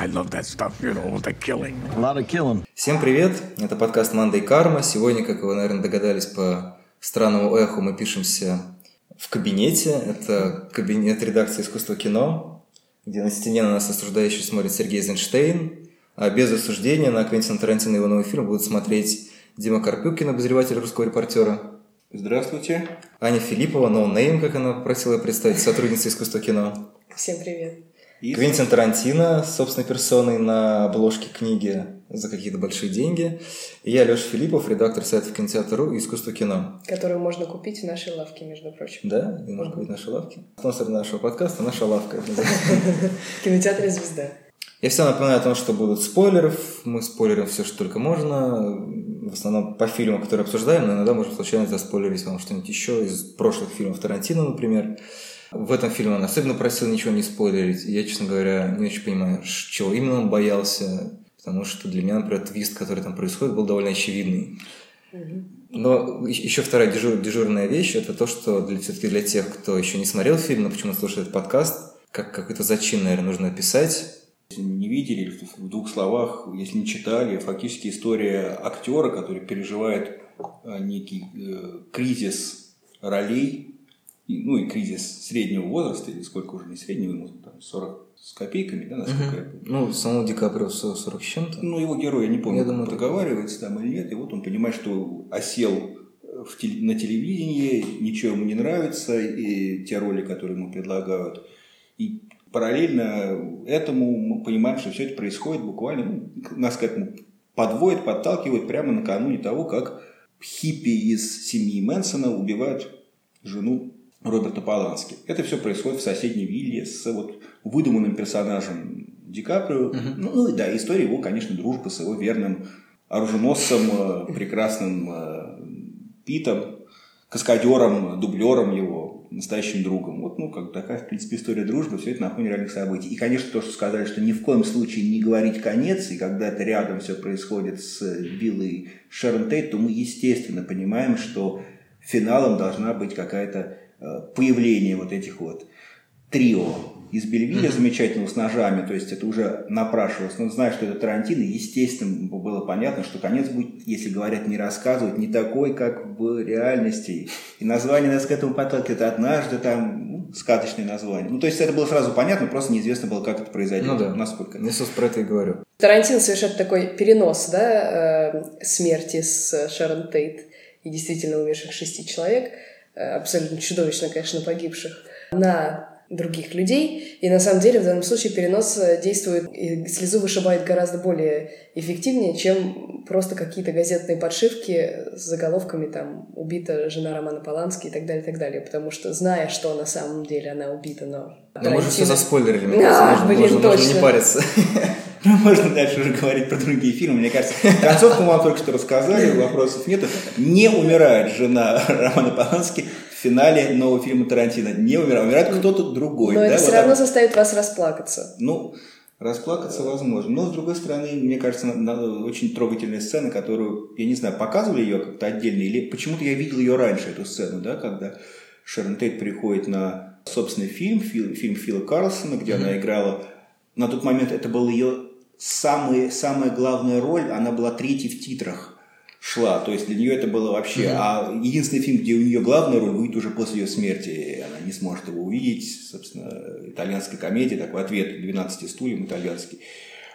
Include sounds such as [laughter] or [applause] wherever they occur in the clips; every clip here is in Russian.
I love that stuff, you know, the killing. A lot of killing. Всем привет! Это подкаст «Манда и карма». Сегодня, как вы, наверное, догадались по странному эху, мы пишемся в кабинете. Это кабинет редакции искусства кино, где на стене на нас осуждающий смотрит Сергей Эйзенштейн. А без осуждения на Квентина Тарантино и его новый фильм будут смотреть Дима Карпюкин, обозреватель русского репортера. Здравствуйте. Аня Филиппова, No Name, как она просила представить, сотрудница искусства кино. Всем привет. И Квентин Тарантино, собственной персоной на обложке книги за какие-то большие деньги. И я, Леша Филиппов, редактор сайтов кинотеатра.ру и искусство кино. Которую можно купить в нашей лавке, между прочим. Да, и можно купить наши лавки. Спонсор нашего подкаста – наша лавка. В [laughs] кинотеатре «Звезда». Я все напоминаю о том, что будут спойлеров. Мы спойлерим все, что только можно. В основном по фильму, который обсуждаем, но иногда можем случайно заспойлерить вам что-нибудь еще из прошлых фильмов Тарантино, например. В этом фильме он особенно просил ничего не спойлерить. И я, честно говоря, не очень понимаю, чего именно он боялся. Потому что для меня, например, твист, который там происходит, был довольно очевидный. Но еще вторая дежур- дежурная вещь – это то, что для, все-таки для тех, кто еще не смотрел фильм, но почему слушает этот подкаст, как какой-то зачин, наверное, нужно описать. Если не видели, или в двух словах, если не читали, фактически история актера, который переживает э, некий э, кризис ролей, и, ну и кризис среднего возраста, или сколько уже не среднего, ему там 40 с копейками, да, насколько я помню. Ну, самому Ди Каприо 40 с чем-то. Ну, его герой, я не помню, Я думаю, проговаривается там или нет, и вот он понимает, что осел в теле- на телевидении, ничего ему не нравится, и те роли, которые ему предлагают. И параллельно этому мы понимаем, что все это происходит буквально, ну, нас к этому подводит, подталкивает прямо накануне того, как хиппи из семьи Мэнсона убивают жену Роберта Полански. Это все происходит в соседней вилле с вот выдуманным персонажем Ди Каприо. Ну, ну и да, история его, конечно, дружба с его верным оруженосцем, э, прекрасным э, Питом, каскадером, дублером его, настоящим другом. Вот, ну, как такая, в принципе, история дружбы, все это на фоне реальных событий. И, конечно, то, что сказали, что ни в коем случае не говорить конец, и когда это рядом все происходит с Биллой Шерон Тейт, то мы, естественно, понимаем, что финалом должна быть какая-то появление вот этих вот трио из Бельвиля замечательного с ножами, то есть это уже напрашивалось. Но зная, что это Тарантино, естественно, было понятно, что конец будет, если говорят, не рассказывать, не такой, как в реальности. И название нас к этому подталкивает однажды, там, ну, сказочное название. Ну, то есть это было сразу понятно, просто неизвестно было, как это произойдет. Ну да. Насколько. Я, собственно, про это и говорю. Тарантино совершает такой перенос, да, э, смерти с Шерон Тейт и действительно умерших шести человек, э, абсолютно чудовищно, конечно, погибших, на других людей. И на самом деле в данном случае перенос э, действует и слезу вышибает гораздо более эффективнее, чем просто какие-то газетные подшивки с заголовками там «Убита жена Романа Полански» и так далее, и так далее. Потому что, зная, что на самом деле она убита, но... Но мы же все Тарантино- заспойлерили, кажется. Можно, блин, можно- можно точно. не париться. [laughs] [laughs] Ну, Можно дальше уже говорить про другие фильмы. Мне кажется, концовку мы вам только что рассказали, вопросов нету. Не умирает жена Романа Полански в финале нового фильма Тарантино. Не умирает, умирает кто-то другой. Но да, это все так равно вот. заставит вас расплакаться. Ну, расплакаться возможно. Но, с другой стороны, мне кажется, очень трогательная сцена, которую, я не знаю, показывали ее как-то отдельно, или почему-то я видел ее раньше, эту сцену, да, когда Шерон Тейт приходит на собственный фильм, фи- фильм Фила Карлсона, где она играла. На тот момент это был ее самый, самая главная роль, она была третьей в титрах шла, то есть для нее это было вообще, а единственный фильм, где у нее главная роль, выйдет уже после ее смерти, она не сможет его увидеть, собственно, итальянская комедия, такой ответ 12 стульям итальянский.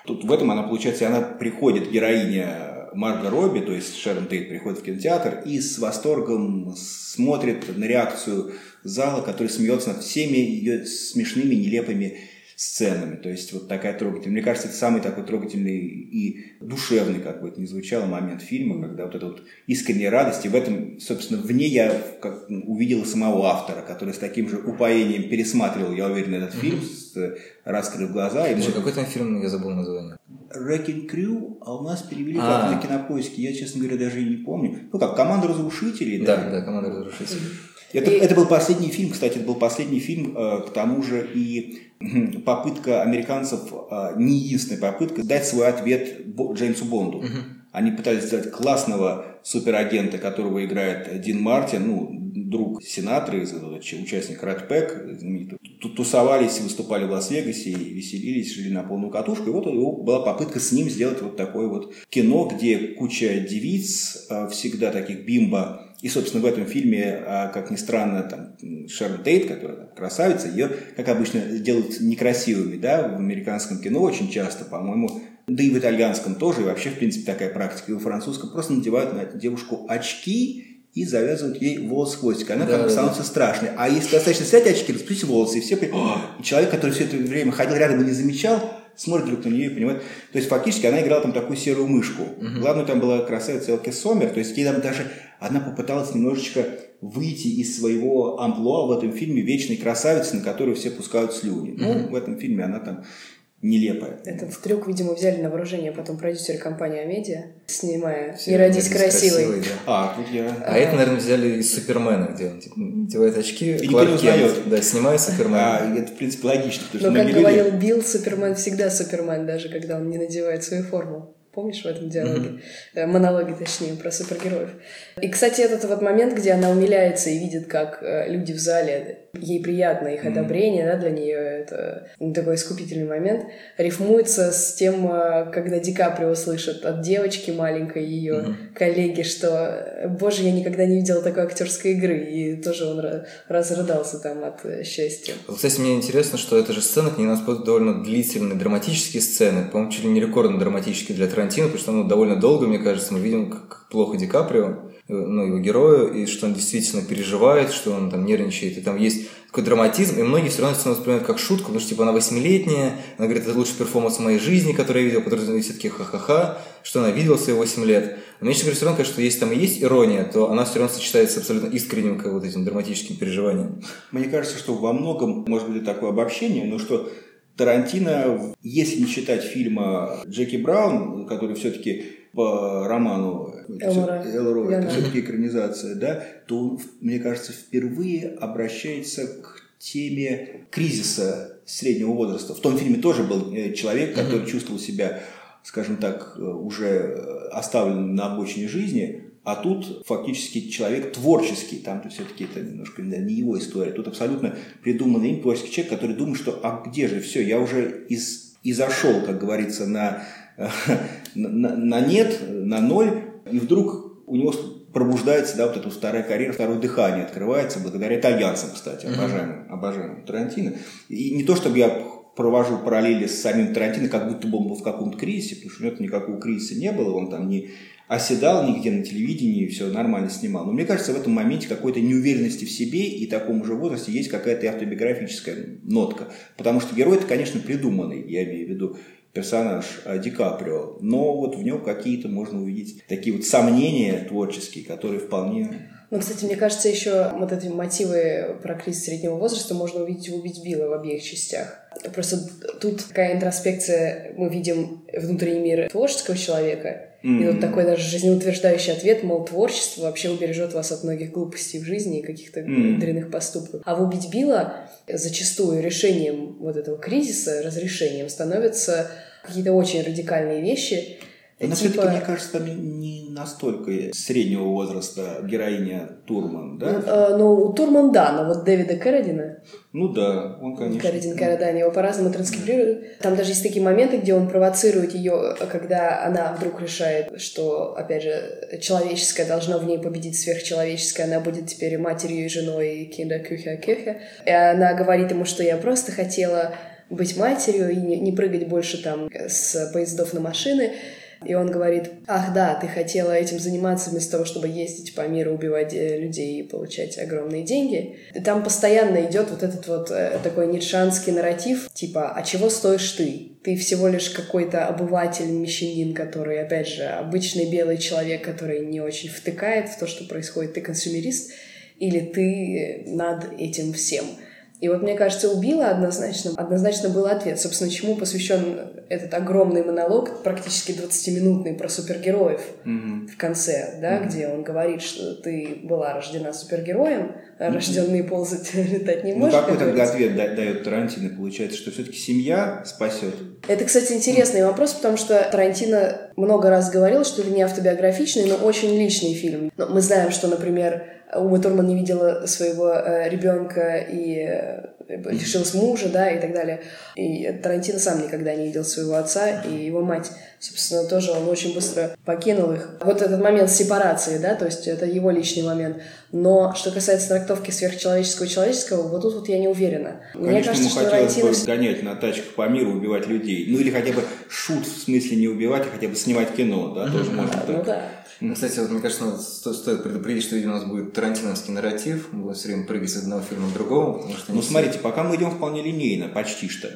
Тут в этом она, получается, она приходит, героиня Марго Робби, то есть Шерон Тейт приходит в кинотеатр и с восторгом смотрит на реакцию зала, который смеется над всеми ее смешными, нелепыми сценами. То есть вот такая трогательная. Мне кажется, это самый такой трогательный и душевный, как бы это ни звучало, момент фильма, когда вот эта вот искренняя радость. И в этом, собственно, в ней я как, увидел самого автора, который с таким же упоением пересматривал, я уверен, этот фильм, с, э, раскрыв глаза. И может- какой там фильм, я забыл название. Wrecking Crew, а у нас перевели А. как на кинопоиске, я, честно говоря, даже и не помню. Ну как, команда разрушителей, Да, да, команда разрушителей. Это, И- это был последний фильм, кстати, это был последний фильм, э, к тому же и попытка американцев, э, не единственная попытка, дать свой ответ Джеймсу Бонду. Они пытались сделать классного суперагента, которого играет Дин Мартин, ну, друг сенатора, участник Red Pack, тусовались, выступали в Лас-Вегасе, веселились, жили на полную катушку. И вот была попытка с ним сделать вот такое вот кино, где куча девиц, а, всегда таких бимба, и, собственно, в этом фильме, а, как ни странно, там, Шерон Тейт, которая красавица, ее, как обычно, делают некрасивыми, да, в американском кино очень часто, по-моему, да и в итальянском тоже, и вообще, в принципе, такая практика, и в французском, просто надевают на девушку очки и завязывают ей волос хвостик. Она да, как бы становится да. страшной. А если достаточно снять очки, распустить волосы, и все... И человек, который все это время ходил рядом и не замечал, смотрит на нее и понимает. То есть фактически она играла там такую серую мышку. Угу. Главное там была красавица Элки Сомер, то есть ей там даже она попыталась немножечко выйти из своего амплуа в этом фильме вечной красавицы, на которую все пускают слюни. Угу. Ну, в этом фильме она там нелепая. Этот трюк, видимо, взяли на вооружение потом продюсеры компании Амедиа, снимая Все «Не родись красивой». красивой да. А, тут я... А, а это, наверное, взяли из Супермена, где он типа, надевает очки, и никто не узнает. Да, снимает Супермена. А, это, в принципе, логично. Но, как говорил Билл, Супермен всегда Супермен, даже когда он не надевает свою форму. Помнишь в этом диалоге? Mm-hmm. Монологе, точнее, про супергероев. И, кстати, этот вот момент, где она умиляется и видит, как э, люди в зале, ей приятно их одобрение, да, для нее это такой искупительный момент, рифмуется с тем, э, когда Ди Каприо слышит от девочки маленькой ее mm-hmm. коллеги, что, боже, я никогда не видела такой актерской игры, и тоже он разрыдался там от счастья. Кстати, мне интересно, что эта же сцена, к ней нас довольно длительные драматические сцены, по-моему, чуть ли не рекордно драматические для Тарантино, потому что ну, довольно долго, мне кажется, мы видим, как плохо Ди Каприо, э, ну, его герою, и что он действительно переживает, что он там нервничает, и там есть такой драматизм, и многие все равно это воспринимают как шутку, потому что типа она восьмилетняя, она говорит, это лучший перформанс в моей жизни, который я видел, который все таки ха-ха-ха, что она видела свои 8 лет. Но мне, все равно кажется, что если там и есть ирония, то она все равно сочетается с абсолютно искренним как, вот этим драматическим переживанием. Мне кажется, что во многом, может быть, такое обобщение, но что Тарантино, если не считать фильма Джеки Браун, который все-таки по роману Элроя, это все-таки экранизация, да, то он, мне кажется, впервые обращается к теме кризиса среднего возраста. В том фильме тоже был э, человек, который mm-hmm. чувствовал себя, скажем так, э, уже оставлен на обочине жизни, а тут фактически человек творческий, там-то все-таки это немножко не его история. Тут абсолютно придуманный им творческий человек, который думает, что а где же все, я уже из, и зашел, как говорится, [laughs] на, на, на нет, на ноль, и вдруг у него пробуждается, да, вот эта старая карьера, второе дыхание открывается благодаря итальянцам, кстати, обожаемым, обожаемым Тарантино. И не то, чтобы я провожу параллели с самим Тарантино, как будто бы он был в каком-то кризисе, потому что у него никакого кризиса не было, он там не оседал нигде на телевидении, все нормально снимал. Но мне кажется, в этом моменте какой-то неуверенности в себе и таком же возрасте есть какая-то автобиографическая нотка. Потому что герой это, конечно, придуманный, я имею в виду персонаж а, Ди Каприо, но вот в нем какие-то можно увидеть такие вот сомнения творческие, которые вполне ну, кстати, мне кажется, еще вот эти мотивы про кризис среднего возраста можно увидеть в «Убить Билла» в обеих частях. Просто тут такая интроспекция, мы видим внутренний мир творческого человека, Mm-hmm. И вот такой даже жизнеутверждающий ответ, мол, творчество вообще убережет вас от многих глупостей в жизни и каких-то mm-hmm. дрянных поступков. А в «Убить Билла» зачастую решением вот этого кризиса, разрешением становятся какие-то очень радикальные вещи, но типа... все-таки, мне кажется, там не настолько среднего возраста героиня Турман, да? Ну, э, ну, Турман, да, но вот Дэвида Кэрридина... Ну да, он, конечно... Кэрридин Карадани, его по-разному транскрибируют. Там даже есть такие моменты, где он провоцирует ее, когда она вдруг решает, что, опять же, человеческое должно в ней победить сверхчеловеческое, она будет теперь матерью и женой Кинда Кюхя Кюхя. И она говорит ему, что я просто хотела быть матерью и не прыгать больше там с поездов на машины. И он говорит, ах да, ты хотела этим заниматься вместо того, чтобы ездить по миру, убивать э, людей и получать огромные деньги. И там постоянно идет вот этот вот э, такой ницшанский нарратив, типа, а чего стоишь ты? Ты всего лишь какой-то обыватель, мещанин, который, опять же, обычный белый человек, который не очень втыкает в то, что происходит. Ты консюмерист или ты над этим всем? И вот, мне кажется, убила однозначно, однозначно был ответ. Собственно, чему посвящен этот огромный монолог, практически 20-минутный, про супергероев Мгм. в конце, да, где он говорит, что ты была рождена супергероем, а рожденный ползать, [laughs] летать не Ну, может. какой как тогда ответ да- дает Тарантино? Получается, что все-таки семья спасет. Это, кстати, интересный вопрос, потому что Тарантино много раз говорил, что это не автобиографичный, но очень личный фильм. Но мы знаем, что, например, Ума Турман не видела своего э, ребенка и э, лишилась мужа, да, и так далее. И Тарантино сам никогда не видел своего отца, и его мать, собственно, тоже он очень быстро покинул их. Вот этот момент сепарации, да, то есть это его личный момент. Но что касается трактовки сверхчеловеческого и человеческого, вот тут вот я не уверена. Мне Конечно, кажется, ему что Тарантино... бы гонять на тачках по миру, убивать людей. Ну или хотя бы шут, в смысле не убивать, а хотя бы снимать кино, да, тоже можно Ну так. да. Ну, Кстати, вот мне кажется, сто- стоит предупредить, что у нас будет тарантиновский нарратив, мы будем все время прыгать с одного фильма к другому. Ну смотрите, пока мы идем вполне линейно, почти что.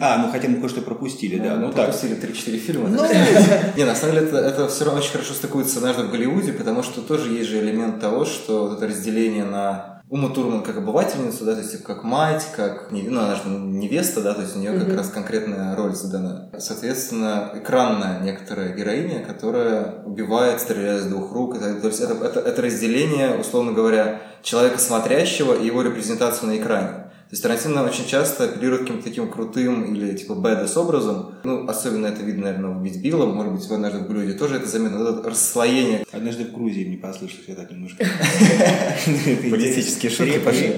А, ну хотя мы кое-что пропустили, да. Ну так. пропустили 3-4 фильма. Ну, [laughs] Не, на самом деле это, это все равно очень хорошо стыкуется однажды в Голливуде, потому что тоже есть же элемент того, что вот это разделение на Уму Турман как обывательницу, да, то есть как мать, как, ну, она же невеста, да, то есть у нее как раз конкретная роль задана. Соответственно, экранная некоторая героиня, которая убивает, стреляя с двух рук. Это- то есть это, это, это разделение, условно говоря, человека смотрящего и его репрезентацию на экране. То есть Тарантино очень часто апеллирует каким-то таким крутым или типа бэдас образом. Ну, особенно это видно, наверное, в «Убить Билла», может быть, в «Однажды в Голливуде» тоже это заметно. Вот это расслоение Однажды в Грузии мне послышалось, я так немножко... [laughs] [laughs] Политические шутки пошли.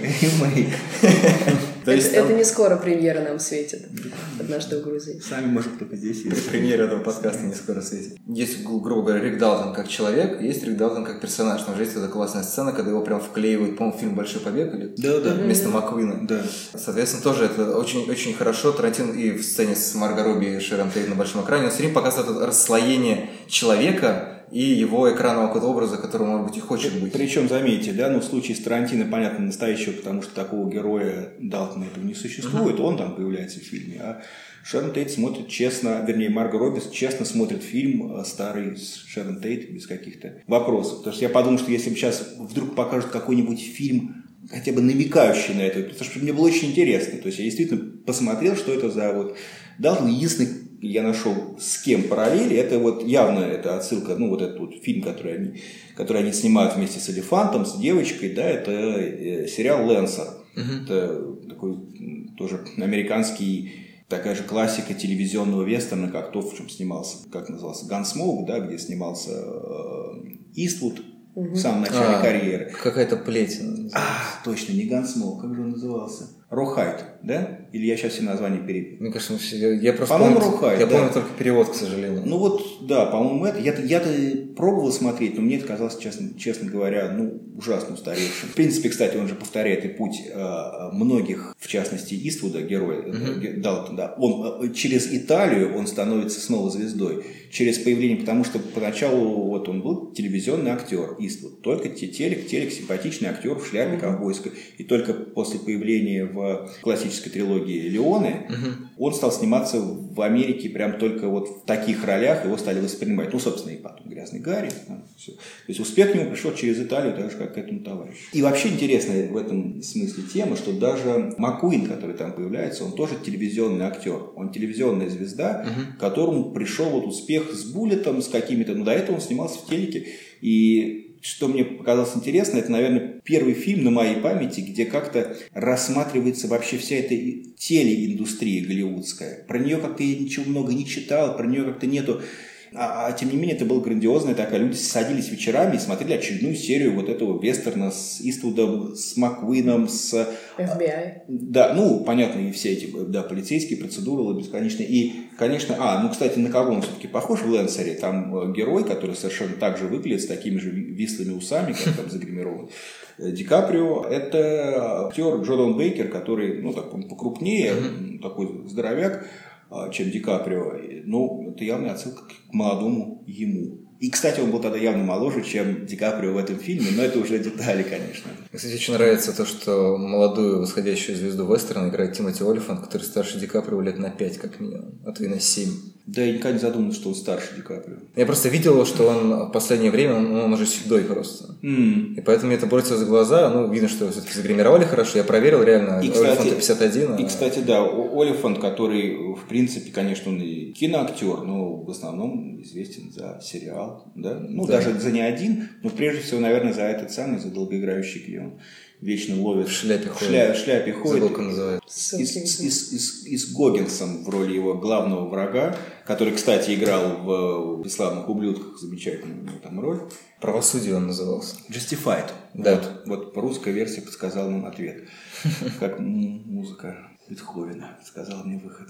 [laughs] То есть это, там- это не скоро премьера нам светит. Однажды в Грузии. Сами, может, только здесь есть. Премьера этого подкаста не скоро светит. Есть, гру- грубо говоря, Рик Далтон как человек, есть Рик Далтон как персонаж. Там же есть эта классная сцена, когда его прям вклеивают, по-моему, фильм «Большой побег» или Да-да. вместо Маквина. Да. Соответственно, тоже это очень, очень хорошо. Тарантино и в сцене с Марго Робби и Шерон Тейт на большом экране, он все время показывает это расслоение человека и его экранного какого-то образа, который, может быть, и хочет быть. Причем, заметьте, да, ну в случае с Тарантино, понятно, настоящего, потому что такого героя Далтона этого не существует, он там появляется в фильме, а Шерон Тейт смотрит честно, вернее, Марго Робби честно смотрит фильм э, старый с Шерон Тейт без каких-то вопросов. Потому что я подумал, что если бы сейчас вдруг покажут какой-нибудь фильм, хотя бы намекающий на это, потому что мне было очень интересно. То есть я действительно посмотрел, что это за вот Далтон. Единственный я нашел с кем параллели, это вот явно это отсылка, ну вот этот вот фильм, который они, который они снимают вместе с Олифантом, с девочкой, да, это э, сериал Lancer. Это такой тоже американский такая же классика телевизионного вестерна, как то, в чем снимался, как назывался, Gunsmoke, да, где снимался э, Иствуд в самом начале А, карьеры. Какая-то плеть. А, точно, не Gunsmoke, как же он назывался? Rawhide, да? Или я сейчас все названия перепутал? Мне кажется, я, просто По-моему, помню, Rawhide, я да. помню только перевод, к сожалению. Ну вот, да, по-моему, это. Я-то, я-то пробовал смотреть, но мне это казалось, честно, честно говоря, ну, ужасно устаревшим. В принципе, кстати, он же повторяет и путь э, многих, в частности, Иствуда, героя, ге- Далтон, да. Он э, через Италию он становится снова звездой. Через появление, потому что поначалу вот он был телевизионный актер Иствуд. Только те- телек, телек, симпатичный актер в шляпе ковбойской. И только после появления в классической трилогии Леоны он стал сниматься в Америке прям только вот в таких ролях, его стали воспринимать. Ну, собственно, и потом «Грязный Гарри». там всё. То есть успех к нему пришел через Италию, так же, как к этому товарищу. И вообще интересная в этом смысле тема, что даже Маккуин, который там появляется, он тоже телевизионный актер. Он телевизионная звезда, к которому пришел вот успех с Буллетом, с какими-то... Ну, до этого он снимался в телеке. И что мне показалось интересно, это, наверное, первый фильм на моей памяти, где как-то рассматривается вообще вся эта телеиндустрия голливудская. Про нее как-то я ничего много не читал, про нее как-то нету. А, а тем не менее, это было грандиозное такая. Люди садились вечерами и смотрели очередную серию вот этого вестерна с Иствудом, с Маккуином, с FBI. да, ну, понятно, и все эти, да, полицейские процедуры бесконечные. И, конечно, а, ну, кстати, на кого он все-таки похож в Лэнсере? Там э, герой, который совершенно так же выглядит, с такими же ви- вислыми усами, как там загримирован. Э, Ди Каприо – это актер Джордан Бейкер, который, ну, так, он покрупнее, такой здоровяк, а, чем Ди Каприо. Ну, это явная отсылка к молодому ему. И, кстати, он был тогда явно моложе, чем Ди Каприо в этом фильме, но это уже детали, конечно. Кстати, очень нравится то, что молодую восходящую звезду вестерна играет Тимоти Олифант, который старше Ди Каприо лет на 5 как минимум, а то и на 7. Да, я никогда не задумывался, что он старше Ди Каприо. Я просто видел, что он в последнее время, он, он уже седой просто. М. И поэтому мне это бросилось за глаза. Ну, видно, что все-таки загримировали хорошо. Я проверил реально. И, Олифанта кстати, 51. И, кстати, да, Олифант, который, в принципе, конечно, он и киноактер, но в основном известен за сериал, да? Ну, Да. даже за не один, но прежде всего, наверное, за этот самый, за долгоиграющий, где он вечно ловит. В шляпе ходит. шля- в шляпе ходит. Забыл, как он называется. И и и с- и с Гоггинсом в роли его главного врага, который, кстати, играл в «Бесславных ублюдках», замечательную там роль. Правосудие он назывался. Justified. Да. Вот, вот русская версия подсказала нам ответ. [laughs] Как музыка Бетховена подсказала мне выход.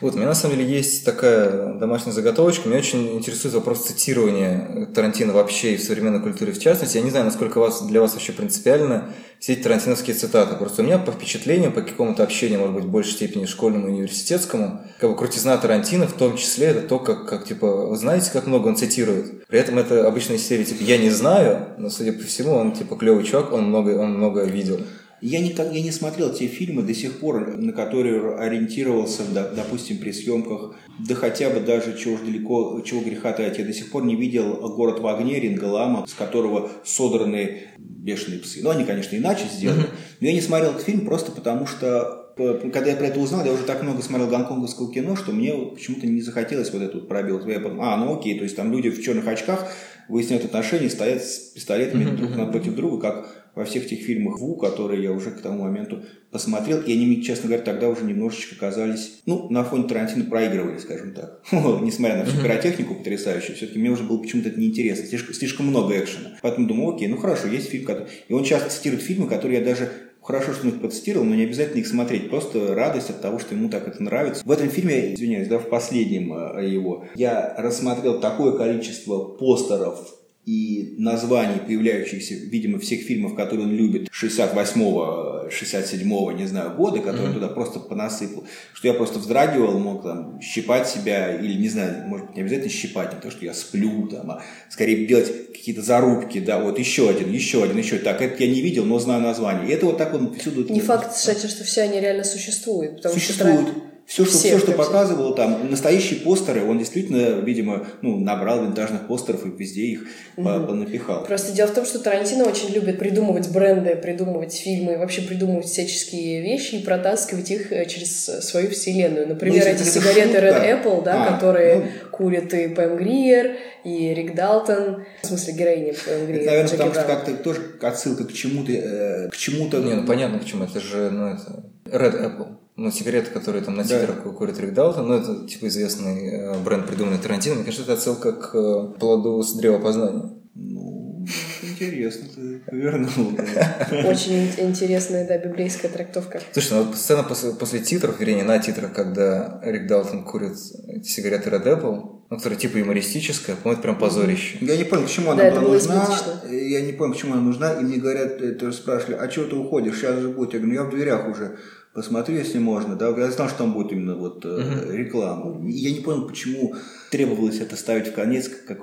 Вот, у меня на самом деле есть такая домашняя заготовочка. Меня очень интересует вопрос цитирования Тарантино вообще и в современной культуре в частности. Я не знаю, насколько вас, для вас вообще принципиально все эти тарантиновские цитаты. Просто у меня по впечатлению, по какому-то общению, может быть, в большей степени школьному и университетскому, как бы крутизна Тарантино в том числе это то, как, как типа, вы знаете, как много он цитирует. При этом это обычно из типа, я не знаю, но, судя по всему, он, типа, клевый чувак, он много, он много видел. Я, никак, я не смотрел те фильмы до сих пор, на которые ориентировался, допустим, при съемках, да хотя бы даже чего уж далеко, чего греха таить, я до сих пор не видел «Город в огне» Рингалама, с которого содраны «Бешеные псы». Ну, они, конечно, иначе сделаны. Но я не смотрел этот фильм просто потому, что когда я про это узнал, я уже так много смотрел гонконгского кино, что мне почему-то не захотелось вот этот вот пробел. Я подумал, а, ну окей, то есть там люди в черных очках выясняют отношения, стоят с пистолетами друг напротив друга, как во всех тех фильмах Ву, которые я уже к тому моменту посмотрел, и они мне, честно говоря, тогда уже немножечко казались, ну, на фоне Тарантино проигрывали, скажем так. [laughs] Несмотря на всю пиротехнику потрясающую, все-таки мне уже было почему-то это неинтересно, слишком, слишком много экшена. Поэтому думаю, окей, ну хорошо, есть фильм, который... И он часто цитирует фильмы, которые я даже Хорошо, что он их процитировал, но не обязательно их смотреть. Просто радость от того, что ему так это нравится. В этом фильме, извиняюсь, да, в последнем э, его, я рассмотрел такое количество постеров и названий, появляющихся, видимо, всех фильмов, которые он любит, 68-го, 67-го, не знаю, года, которые он туда просто понасыпал, что я просто вздрагивал, мог там щипать себя, или, не знаю, может быть, не обязательно щипать, не то, что я сплю, там, а скорее делать какие-то зарубки, да, вот еще один, еще один, еще. Так, это я не видел, но знаю название. И это вот так он всюду... Не факт, кстати, что все они реально существуют. Потому. Что Все, что, Все, все, что все. показывало там, настоящие постеры, он действительно, видимо, ну, набрал винтажных постеров и везде их по- понапихал. Просто дело в том, что Тарантино очень любит придумывать бренды, придумывать фильмы, вообще придумывать всяческие вещи и протаскивать их э, через свою вселенную. Например, Ну, эти сигареты шутка. Red Apple, да, А, которые ну. курят и Пэм Гриер, и Рик Далтон, в смысле героиня Пэм Гриер. Это, наверное, Джеки потому что как-то тоже отсылка к чему-то, э, к чему-то... Не, ну понятно почему. Это же, ну это Red Apple. Ну, сигареты, которые там на Да. титрах курит Рик Далтон, ну, это, типа, известный э, бренд, придуманный Тарантино. Мне кажется, это отсылка к э, плоду с древа познания. Ну, интересно ты повернул. да. [laughs] Очень ин- интересная, да, библейская трактовка. Слушай, ну вот сцена после, после титров, вернее, на титрах, когда Рик Далтон курит эти сигареты Red Apple, ну, которая типа юмористическая, по-моему, это прям позорище. Я не понял, к чему она Да, это была было нужна. Я не понял, к чему она нужна. И мне говорят, э, тоже спрашивали, а чего ты уходишь, сейчас же будет. Я говорю, ну я в дверях уже. Посмотрю, если можно. Да, я знал, что там будет именно вот э, реклама. Я не понял, почему требовалось это ставить в конец, как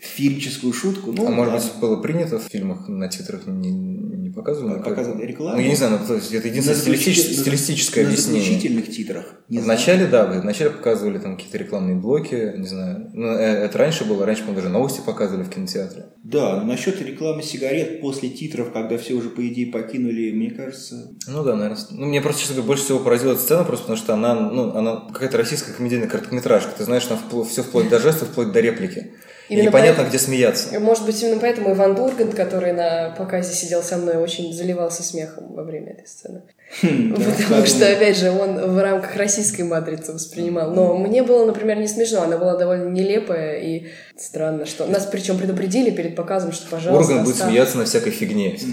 какую-то феерическую шутку. Ну, а может быть, было принято в фильмах на титрах не, не показывали? А показывали рекламу? Ну, я не знаю, ну, то есть это единственное На стилистическое, заключитель- стилистическое на объяснение. заключительных титрах. Не знаю. Вначале, да, вначале показывали там какие-то рекламные блоки, не знаю. Ну, э, это раньше было, раньше, по-моему, даже новости показывали в кинотеатре. Да, насчет рекламы сигарет после титров, когда все уже, по идее, покинули, мне кажется, Ну да, наверное. Ну, мне просто, честно говоря, больше всего поразила эта сцена, просто потому что она, ну, она какая-то российская комедийная короткометражка. Ты знаешь, там все вплоть до жестов, вплоть до реплики. Именно непонятно, поэтому- где смеяться. Может быть, именно поэтому Иван Дургант, который на показе сидел со мной, очень заливался смехом во время этой сцены. Хм, [laughs] да, Потому что, опять же, он в рамках российской матрицы воспринимал. Но мне было, например, не смешно. Она была довольно нелепая и странно, что... Нас причем предупредили перед показом, что, пожалуйста, Орган будет смеяться на всякой фигне. [laughs]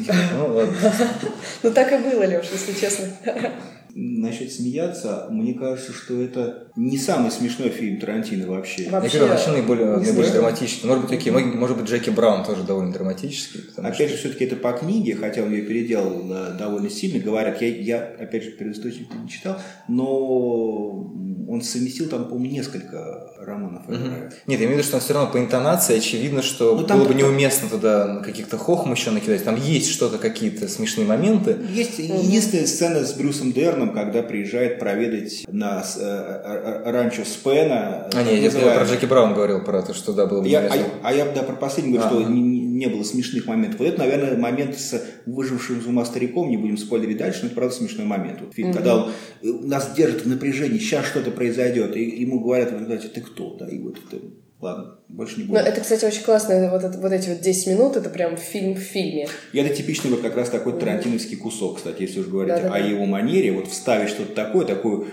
Ну, так и было, Леш, если честно. Насчет смеяться, мне кажется, что это не самый смешной фильм Тарантино вообще. Я Вообще, говорю, вообще наиболее, наиболее драматический. Может быть, такие, может может быть, Джеки Браун тоже довольно драматический. Опять же, все-таки это по книге, хотя он ее переделал э, довольно сильно, говорят, я, я опять же, предысторию не читал, но он совместил там, по-моему, несколько романов. играет. Нет, я имею в виду, что он все равно по интонации очевидно, что Ну, там было бы неуместно туда каких-то хохм еще накидать. Там есть что-то, какие-то смешные моменты. Есть единственная сцена с Брюсом Дерном, Брауном, когда приезжает проведать на э, э, э, ранчо Спена. А, нет, я про Джеки Браун говорил, про то, что да, было бы я, а, а я да, про последний говорю, что не, не- не было смешных моментов. Вот это, наверное, момент с выжившим из ума стариком, не будем спойлерить дальше, но это правда смешной момент. Вот фильм, когда он нас держит в напряжении, сейчас что-то произойдет, и ему говорят, вы знаете, ты кто? Да, и вот это, ладно, больше не Ну, буду. это, кстати, очень классно. Вот, это- вот эти вот 10 минут, это прям фильм в фильме. И это типичный вот как раз такой тарантиновский кусок, кстати, если уж говорить Да-да-да. о его манере, вот вставить что-то такое, такую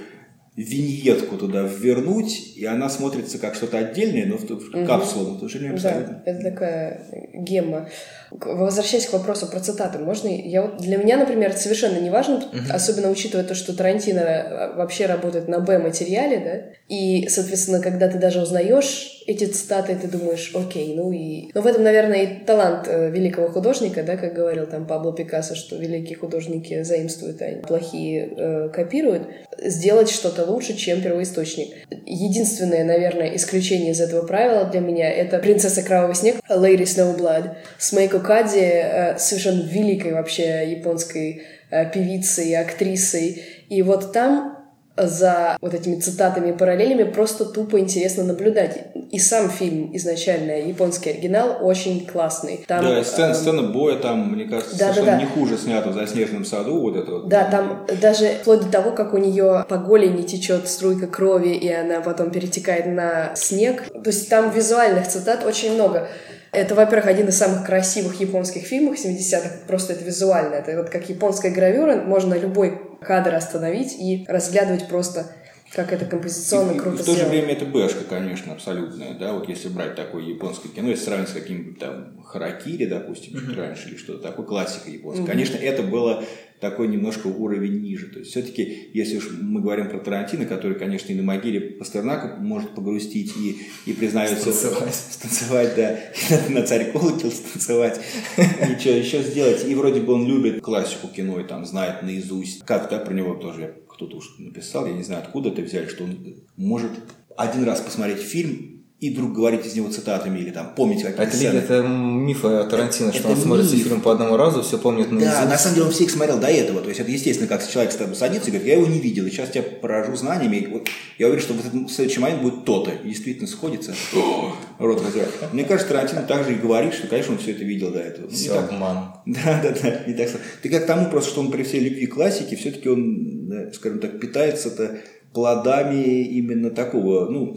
виньетку туда ввернуть, и она смотрится как что-то отдельное, но в, ту- в капсулу, то же время абсолютно. Да, это такая гемма. Возвращаясь к вопросу про цитаты, можно... Я, вот- для меня, например, это совершенно не важно, особенно учитывая то, что Тарантино а, вообще работает на Б-материале, да, и, соответственно, когда ты даже узнаешь эти цитаты, ты думаешь, окей, ну и... Но в этом, наверное, и талант э, великого художника, да, как говорил там Пабло Пикассо, что великие художники заимствуют, а плохие э, копируют, сделать что-то лучше, чем первоисточник. Единственное, наверное, исключение из этого правила для меня — это «Принцесса Кровавый снег» Lady Snowblood с Мейко Кади, э, совершенно великой вообще японской э, певицей актрисой. И вот там за вот этими цитатами и параллелями просто тупо интересно наблюдать. И сам фильм изначально, японский оригинал, очень классный. Там, да, и сцена, эм, сцена боя там, мне кажется, да, да, совершенно да. не хуже снята в «Заснеженном саду», вот это вот. Да, там даже вплоть до того, как у нее по голени течет струйка крови, и она потом перетекает на снег. То есть там визуальных цитат очень много. Это, во-первых, один из самых красивых японских фильмов 70-х. Просто это визуально. Это вот как японская гравюра. Можно любой кадр остановить и разглядывать просто, как это композиционно И- и круто в то же время это бэшка, конечно, абсолютная, да, вот если брать такое японское кино, если сравнить с каким-нибудь там Харакири, допустим, чуть раньше, или что-то такое, классика японская, конечно, это было такой немножко уровень ниже, то есть все-таки, если уж мы говорим про Тарантино, который, конечно, и на могиле Пастернака может погрустить и, и признается... Станцевать. [laughs] Станцевать, да, и [laughs] на, царь колокол станцевать, [laughs] и что еще сделать, и вроде бы он любит классику кино и там знает наизусть, как так про него тоже кто-то уж написал, я не знаю, откуда это взяли, что он может один раз посмотреть фильм и вдруг говорить из него цитатами или там помнить какие-то А Это, сцены. это миф о Тарантино, что Это он смотрит фильм по одному разу, все помнит Да, наизусть. на самом деле он все их смотрел до этого. То есть это естественно, как человек с тобой садится и говорит, я его не видел, и сейчас тебя поражу знаниями. Вот я уверен, что в этот следующий момент будет то-то. И действительно сходится. [gasps] Рот разрывает. Мне кажется, Тарантино также и говорит, что, конечно, он все это видел до этого. Не Все так- обман. [laughs] Да, да, да, не так. Ты как тому просто, что он при всей любви к классике, все-таки он, да, скажем так, питается-то плодами именно такого, ну,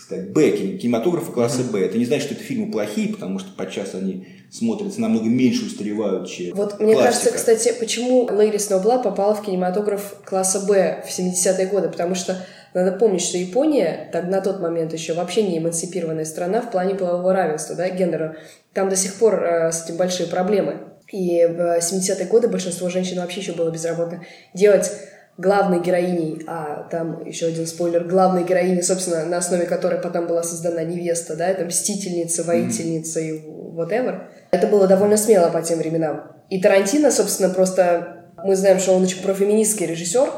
так сказать, Б, кин- кинематографа класса Б. Это не значит, что это фильмы плохие, потому что подчас они смотрятся намного меньше устаревают, чем Вот мне классика. кажется, кстати, почему Лэйри Сноубла попала в кинематограф класса Б в 70-е годы, потому что надо помнить, что Япония так, на тот момент еще вообще не эмансипированная страна в плане полового равенства, да, гендера. Там до сих пор э, с этим большие проблемы. И в 70-е годы большинство женщин вообще еще было безработно. Делать главной героиней, а там еще один спойлер, главной героиней, собственно, на основе которой потом была создана невеста, да, это мстительница, воительница и whatever. Это было довольно смело по тем временам. И Тарантино, собственно, просто мы знаем, что он очень профеминистский режиссер.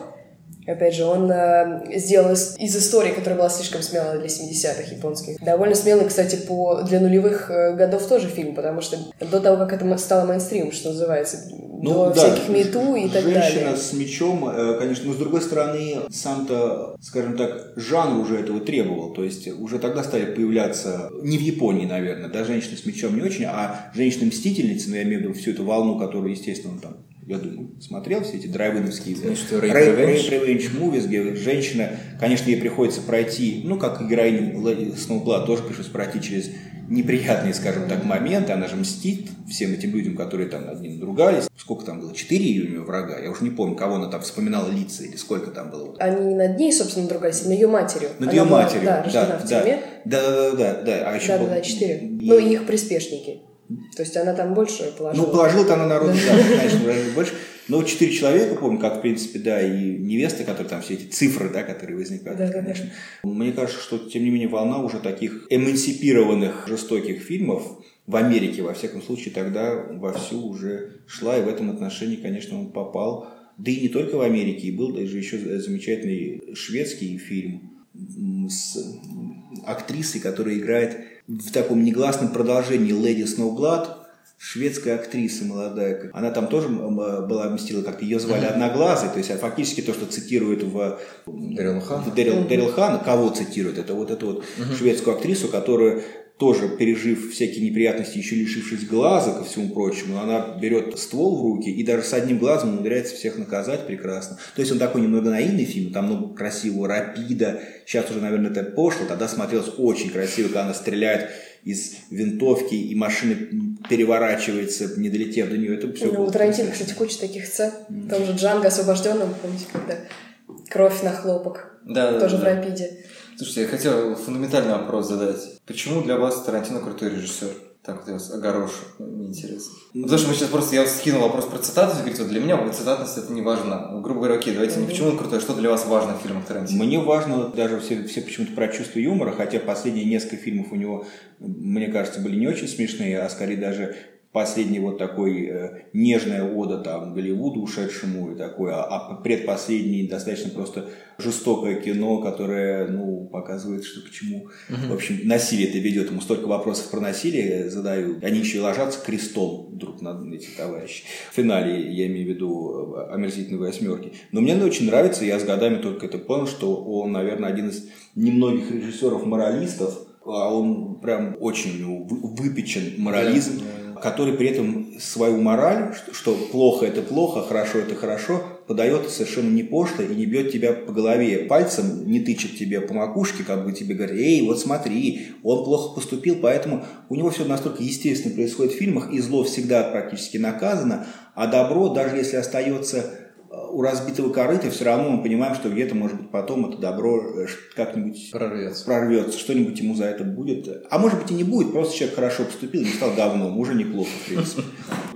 Опять же, он э, сделал из, из истории, которая была слишком смелой для 70-х японских. Довольно смелый, кстати, по, для нулевых э, годов тоже фильм, потому что до того, как это стало мейнстримом, что называется, до всяких мету и так Ну женщина далее. с мечом, э, конечно, но с другой стороны, сам-то, скажем так, жанр уже этого требовал. То есть уже тогда стали появляться, не в Японии, наверное, да, женщины с мечом не очень, а женщины-мстительницы, ну, я имею в виду всю эту волну, которую, естественно, там, я думаю, смотрел, все эти драйвиновские Rape Revenge. Movies, где женщина, конечно, ей приходится пройти, ну, как и Леди Сноубла, тоже пришлось пройти через неприятные, скажем так, моменты. Она же мстит всем этим людям, которые там над ним другались. Сколько там было? Четыре у нее врага? Я уже не помню, кого она там вспоминала лица или сколько там было. Они не над ней, собственно, другались, а над ее матерью. Над Она ее была, матерью. Да, да, в да, да, да, да, да, да. А еще Да, да, был- да, четыре. и- Ну, и их приспешники. То есть она там больше положила. Ну, положил-то она народ, [laughs] да, конечно, больше. Но вот четыре человека, помню, как, в принципе, да, и невесты, которые там все эти цифры, да, которые возникают, Да, да, да. конечно. Мне кажется, что, тем не менее, волна уже таких эмансипированных жестоких фильмов в Америке, во всяком случае, тогда вовсю уже шла, и в этом отношении, конечно, он попал. Да и не только в Америке, и был даже еще замечательный шведский фильм с актрисой, которая играет в таком негласном продолжении «Леди Сноублад», шведская актриса молодая, она там тоже была вместила, как ее звали Одноглазый, то есть а фактически то, что цитирует в, Дэрил Хан? в Дэрил, Дэрил Хан, кого цитирует? Это вот эту вот шведскую актрису, которая тоже пережив всякие неприятности, еще лишившись глаза, ко всему прочему, она берет ствол в руки и даже с одним глазом умудряется всех наказать прекрасно. То есть он такой немного наивный фильм, там много красивого рапида. Сейчас уже, наверное, это пошло, тогда смотрелось очень красиво, когда она стреляет из винтовки, и машина переворачивается, не долетев до нее. Это все Ну, у Тарантино, кстати, куча таких сцен. Там же Джанго освобожденным, помните, когда кровь на хлопок. Да, да, Тоже да. в рапиде. Слушайте, я хотел фундаментальный вопрос задать. Почему для вас Тарантино крутой режиссер? Так вот я вас огорошу, мне интересно. Ну, Потому что мы сейчас просто, я скинул вопрос про цитату, и говорите, вот для меня вот цитатность это не важна. Ну, грубо говоря, окей, давайте не почему он крутой, а что для вас важно в фильмах Тарантино? Мне важно даже все, все почему-то про чувство юмора, хотя последние несколько фильмов у него, мне кажется, были не очень смешные, а скорее даже последний вот такой э, нежная ода там Голливуду ушедшему и такое, а, предпоследний достаточно просто жестокое кино, которое, ну, показывает, что к чему. В общем, насилие это ведет. Ему столько вопросов про насилие задают. Они еще и ложатся крестом друг на эти товарищи. В финале, я имею в виду э, омерзительной восьмерки. Но мне очень нравится, я с годами только это понял, что он, наверное, один из немногих режиссеров-моралистов, а он прям очень выпечен морализм, который при этом свою мораль, что, плохо это плохо, хорошо это хорошо, подает совершенно не пошло и не бьет тебя по голове пальцем, не тычет тебе по макушке, как бы тебе говорит, эй, вот смотри, он плохо поступил, поэтому у него все настолько естественно происходит в фильмах, и зло всегда практически наказано, а добро, даже если остается у разбитого корыта, все равно мы понимаем, что где-то, может быть, потом это добро э, как-нибудь Прорвется. прорвется, что-нибудь ему за это будет. А может быть и не будет, просто человек хорошо поступил, не стал говном, уже неплохо, в принципе.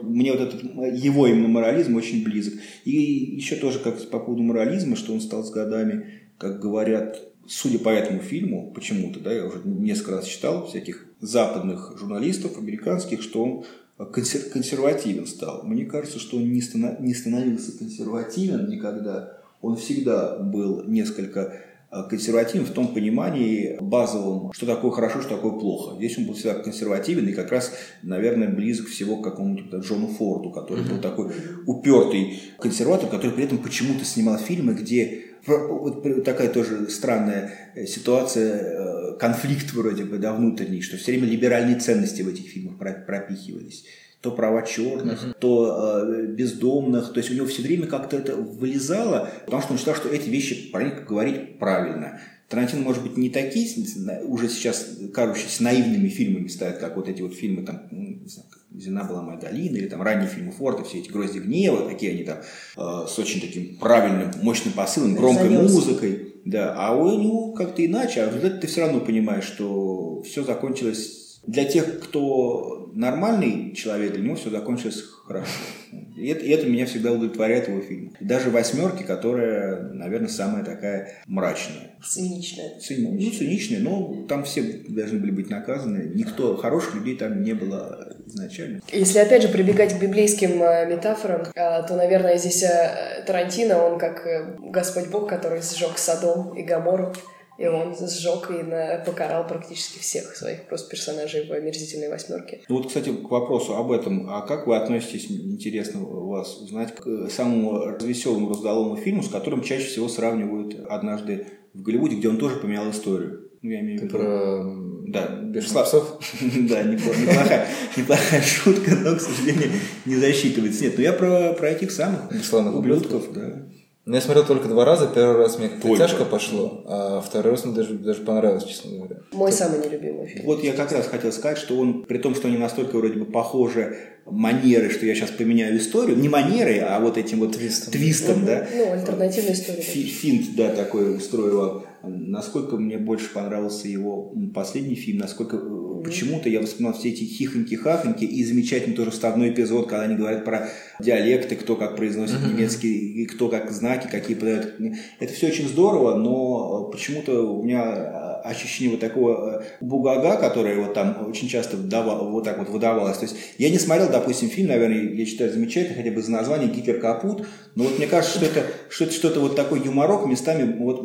Мне вот этот его именно морализм очень близок. И еще тоже как по поводу морализма, что он стал с годами, как говорят, судя по этому фильму, почему-то, да, я уже несколько раз читал всяких западных журналистов, американских, что он консер- консервативен стал. Мне кажется, что он не, стана- не становился консервативен никогда. Он всегда был несколько консервативен в том понимании базовом, что такое хорошо, что такое плохо. Здесь он был всегда консервативен и как раз, наверное, близок всего к какому-нибудь Джону Форду, который был такой упертый консерватор, который при этом почему-то снимал фильмы, где вот такая тоже странная э, ситуация, э, конфликт вроде бы, да, внутренний, что все время либеральные ценности в этих фильмах про- пропихивались. То права черных, то э, бездомных. То есть у него все время как-то это вылезало, потому что он считал, что эти вещи про них говорить правильно. Тарантино, может быть, не такие уже сейчас кажущиеся наивными фильмами ставят, как вот эти вот фильмы, там, м, не знаю, «Зина была моя долина» или там ранние фильмы Форда, все эти «Грозди гнева», такие они там э, с очень таким правильным, мощным посылом, громкой Занёс. музыкой. Да, а у него как-то иначе, а в результате ты все равно понимаешь, что все закончилось для тех, кто нормальный человек, для него все закончилось хорошо. И это, и это меня всегда удовлетворяет его фильм. Даже «Восьмерки», которая, наверное, самая такая мрачная. Циничная. Цини- ну, циничная, но там все должны были быть наказаны. Никто, хороших людей там не было изначально. Если опять же прибегать к библейским э, метафорам, э, то, наверное, здесь э, Тарантино, он как Господь Бог, который сжег Содом и Гамору, и он сжег и на- покарал практически всех своих просто персонажей в «Омерзительной восьмерке». Ну вот, кстати, к вопросу об этом. А как вы относитесь, интересно у вас узнать, к самому веселому раздолому фильму, с которым чаще всего сравнивают «Однажды в Голливуде», где он тоже поменял историю? Ну, я имею в виду... про Да, псов? [laughs] Да, неплохая, неплохая шутка, но, к сожалению, не засчитывается. Нет, ну я про, про этих самых Бесславных ублюдков, да. Ну, я смотрел только два раза. Первый раз мне как-то тяжко пошло, а второй раз мне даже, даже понравилось, честно говоря. Мой самый нелюбимый фильм. Вот я как раз хотел сказать, что он, при том, что они настолько вроде бы похожи манеры, что я сейчас поменяю историю, не манеры, а вот этим вот Твистом. твистом да, Ну, альтернативная история. Фи- Финт, да, такой устроила. Насколько мне больше понравился его последний фильм, насколько э, почему-то я вспоминал все эти хихоньки-хахоньки и замечательный тоже вставной эпизод, когда они говорят про диалекты, кто как произносит немецкий, и кто как знаки, какие подают. Это все очень здорово, но почему-то у меня ощущение вот такого э, бугага, которое вот там очень часто вдава- вот так вот выдавалось. То есть я не смотрел, допустим, фильм, наверное, я считаю замечательный, хотя бы за название «Гитлер капут», но вот мне кажется, что это что что-то вот такой юморок местами вот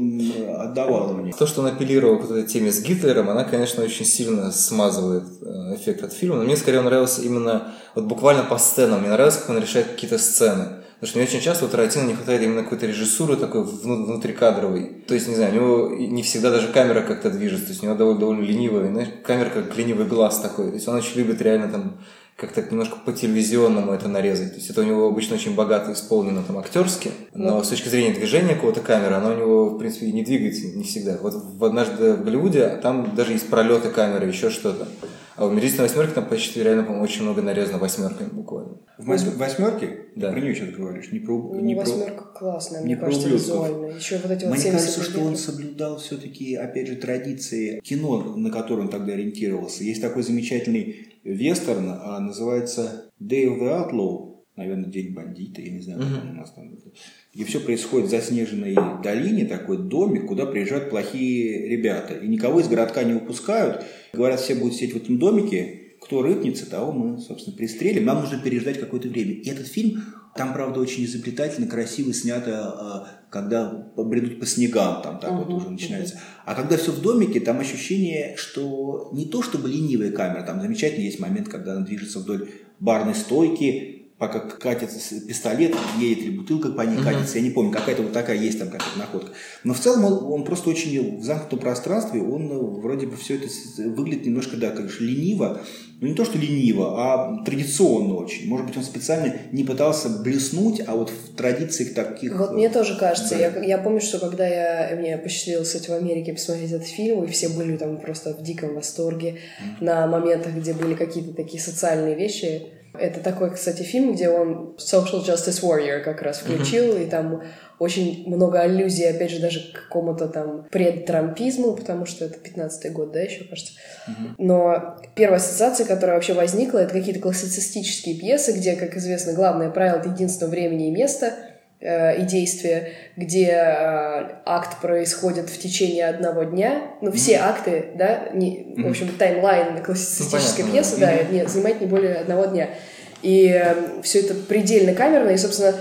отдавало мне. То, что он апеллировал к этой теме с Гитлером, она, конечно, очень сильно смазывает э, эффект от фильма. Но мне скорее нравился именно вот буквально по сценам. Мне нравилось, как он решает какие-то сцены. Потому что мне очень часто у Тарантино не хватает именно какой-то режиссуры такой внутрикадровой. То есть, не знаю, у него не всегда даже камера как-то движется. То есть у него довольно, довольно ленивая. Знаешь, камера как ленивый глаз такой. То есть он очень любит реально там как-то немножко по телевизионному это нарезать. То есть это у него обычно очень богато исполнено там актерски, но ну. с точки зрения движения какого-то камеры, она у него, в принципе, не двигается не всегда. Вот в однажды в Голливуде там даже есть пролеты камеры, еще что-то. А в «Омерительной восьмерке» там почти реально, по-моему, очень много нарезано восьмерками буквально. В восьмерке? Да. Ты про нее сейчас говоришь? Не про, ну, не восьмерка про... классная, мне кажется, визуально. Еще вот эти вот Мне кажется, что он соблюдал все-таки, опять же, традиции кино, на которое он тогда ориентировался. Есть такой замечательный вестерн, а называется Day of the Outlaw, наверное, День бандита, я не знаю, как он у нас там. Где все происходит в заснеженной долине, такой домик, куда приезжают плохие ребята. И никого из городка не выпускают. Говорят, все будут сидеть в этом домике, кто рыпнется, того мы, собственно, пристрелим. Нам нужно переждать какое-то время. И этот фильм, там, правда, очень изобретательно, красиво снято, а, когда бредут по снегам, там так uh-huh, вот уже начинается. Uh-huh. А когда все в домике, там ощущение, что не то чтобы ленивая камера, там замечательно есть момент, когда она движется вдоль барной стойки, пока катится пистолет, едет или бутылка по ней uh-huh. катится, я не помню, какая-то вот такая есть там какая-то находка. Но в целом он, он просто очень в замкнутом пространстве, он э, вроде бы все это выглядит немножко, да, как же лениво, ну не то, что лениво, а традиционно очень. Может быть, он специально не пытался блеснуть, а вот в традициях таких... Вот мне тоже кажется. Да. Я, я помню, что когда я, мне посчастливилось в Америке посмотреть этот фильм, и все были там просто в диком восторге mm-hmm. на моментах, где были какие-то такие социальные вещи, это такой, кстати, фильм, где он Social Justice Warrior как раз включил, mm-hmm. и там очень много аллюзий, опять же, даже к какому-то там предтрампизму, потому что это 15-й год, да, еще кажется. Mm-hmm. Но первая ассоциация, которая вообще возникла, это какие-то классицистические пьесы, где, как известно, главное правило — это единство времени и места и действия, где э, акт происходит в течение одного дня. Ну, все акты, да, не, в общем, таймлайн классицистической ну, пьесы, да, не, занимает не более одного дня. И э, все это предельно камерно, и, собственно,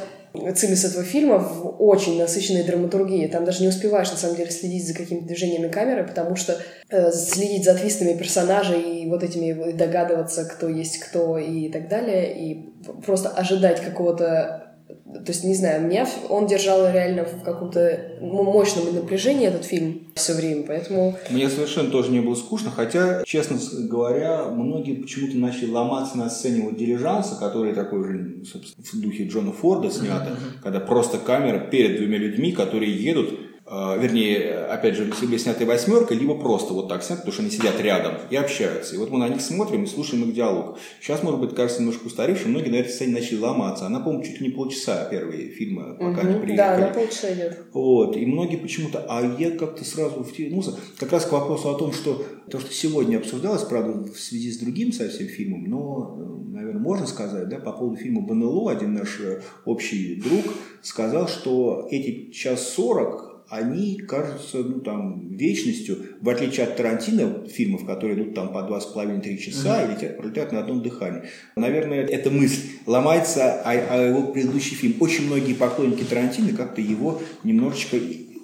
цимис этого фильма в очень насыщенной драматургии. Там даже не успеваешь, на самом деле, следить за какими-то движениями камеры, потому что э, следить за твистами персонажей и вот этими догадываться, кто есть кто и так далее, и просто ожидать какого-то то есть, не знаю, меня он держал реально в каком-то мощном напряжении этот фильм все время, поэтому... Мне совершенно тоже не было скучно, хотя, честно говоря, многие почему-то начали ломаться на сцене вот «Дилижанса», который такой же, собственно, в духе Джона Форда снято, когда просто камера перед двумя людьми, которые едут вернее, опять же, либо снятая восьмерка, либо просто вот так снято, потому что они сидят рядом и общаются. И вот мы на них смотрим и слушаем их диалог. Сейчас, может быть, кажется немножко устаревшим, многие на этой сцене начали ломаться. Она, по-моему, чуть ли не полчаса первые фильмы, пока угу, не приехали. Да, она полчаса идет. Вот. И многие почему-то, а я как-то сразу втянулся. Как раз к вопросу о том, что то, что сегодня обсуждалось, правда, в связи с другим совсем фильмом, но, наверное, можно сказать, да, по поводу фильма «БНЛО», один наш э, общий друг сказал, что эти час сорок они кажутся, ну, там, вечностью, в отличие от Тарантино фильмов, которые идут там по два с половиной-три часа mm-hmm. и летят, пролетят на одном дыхании. Наверное, эта мысль ломается, а, а его предыдущий фильм. Очень многие поклонники Тарантино как-то его немножечко,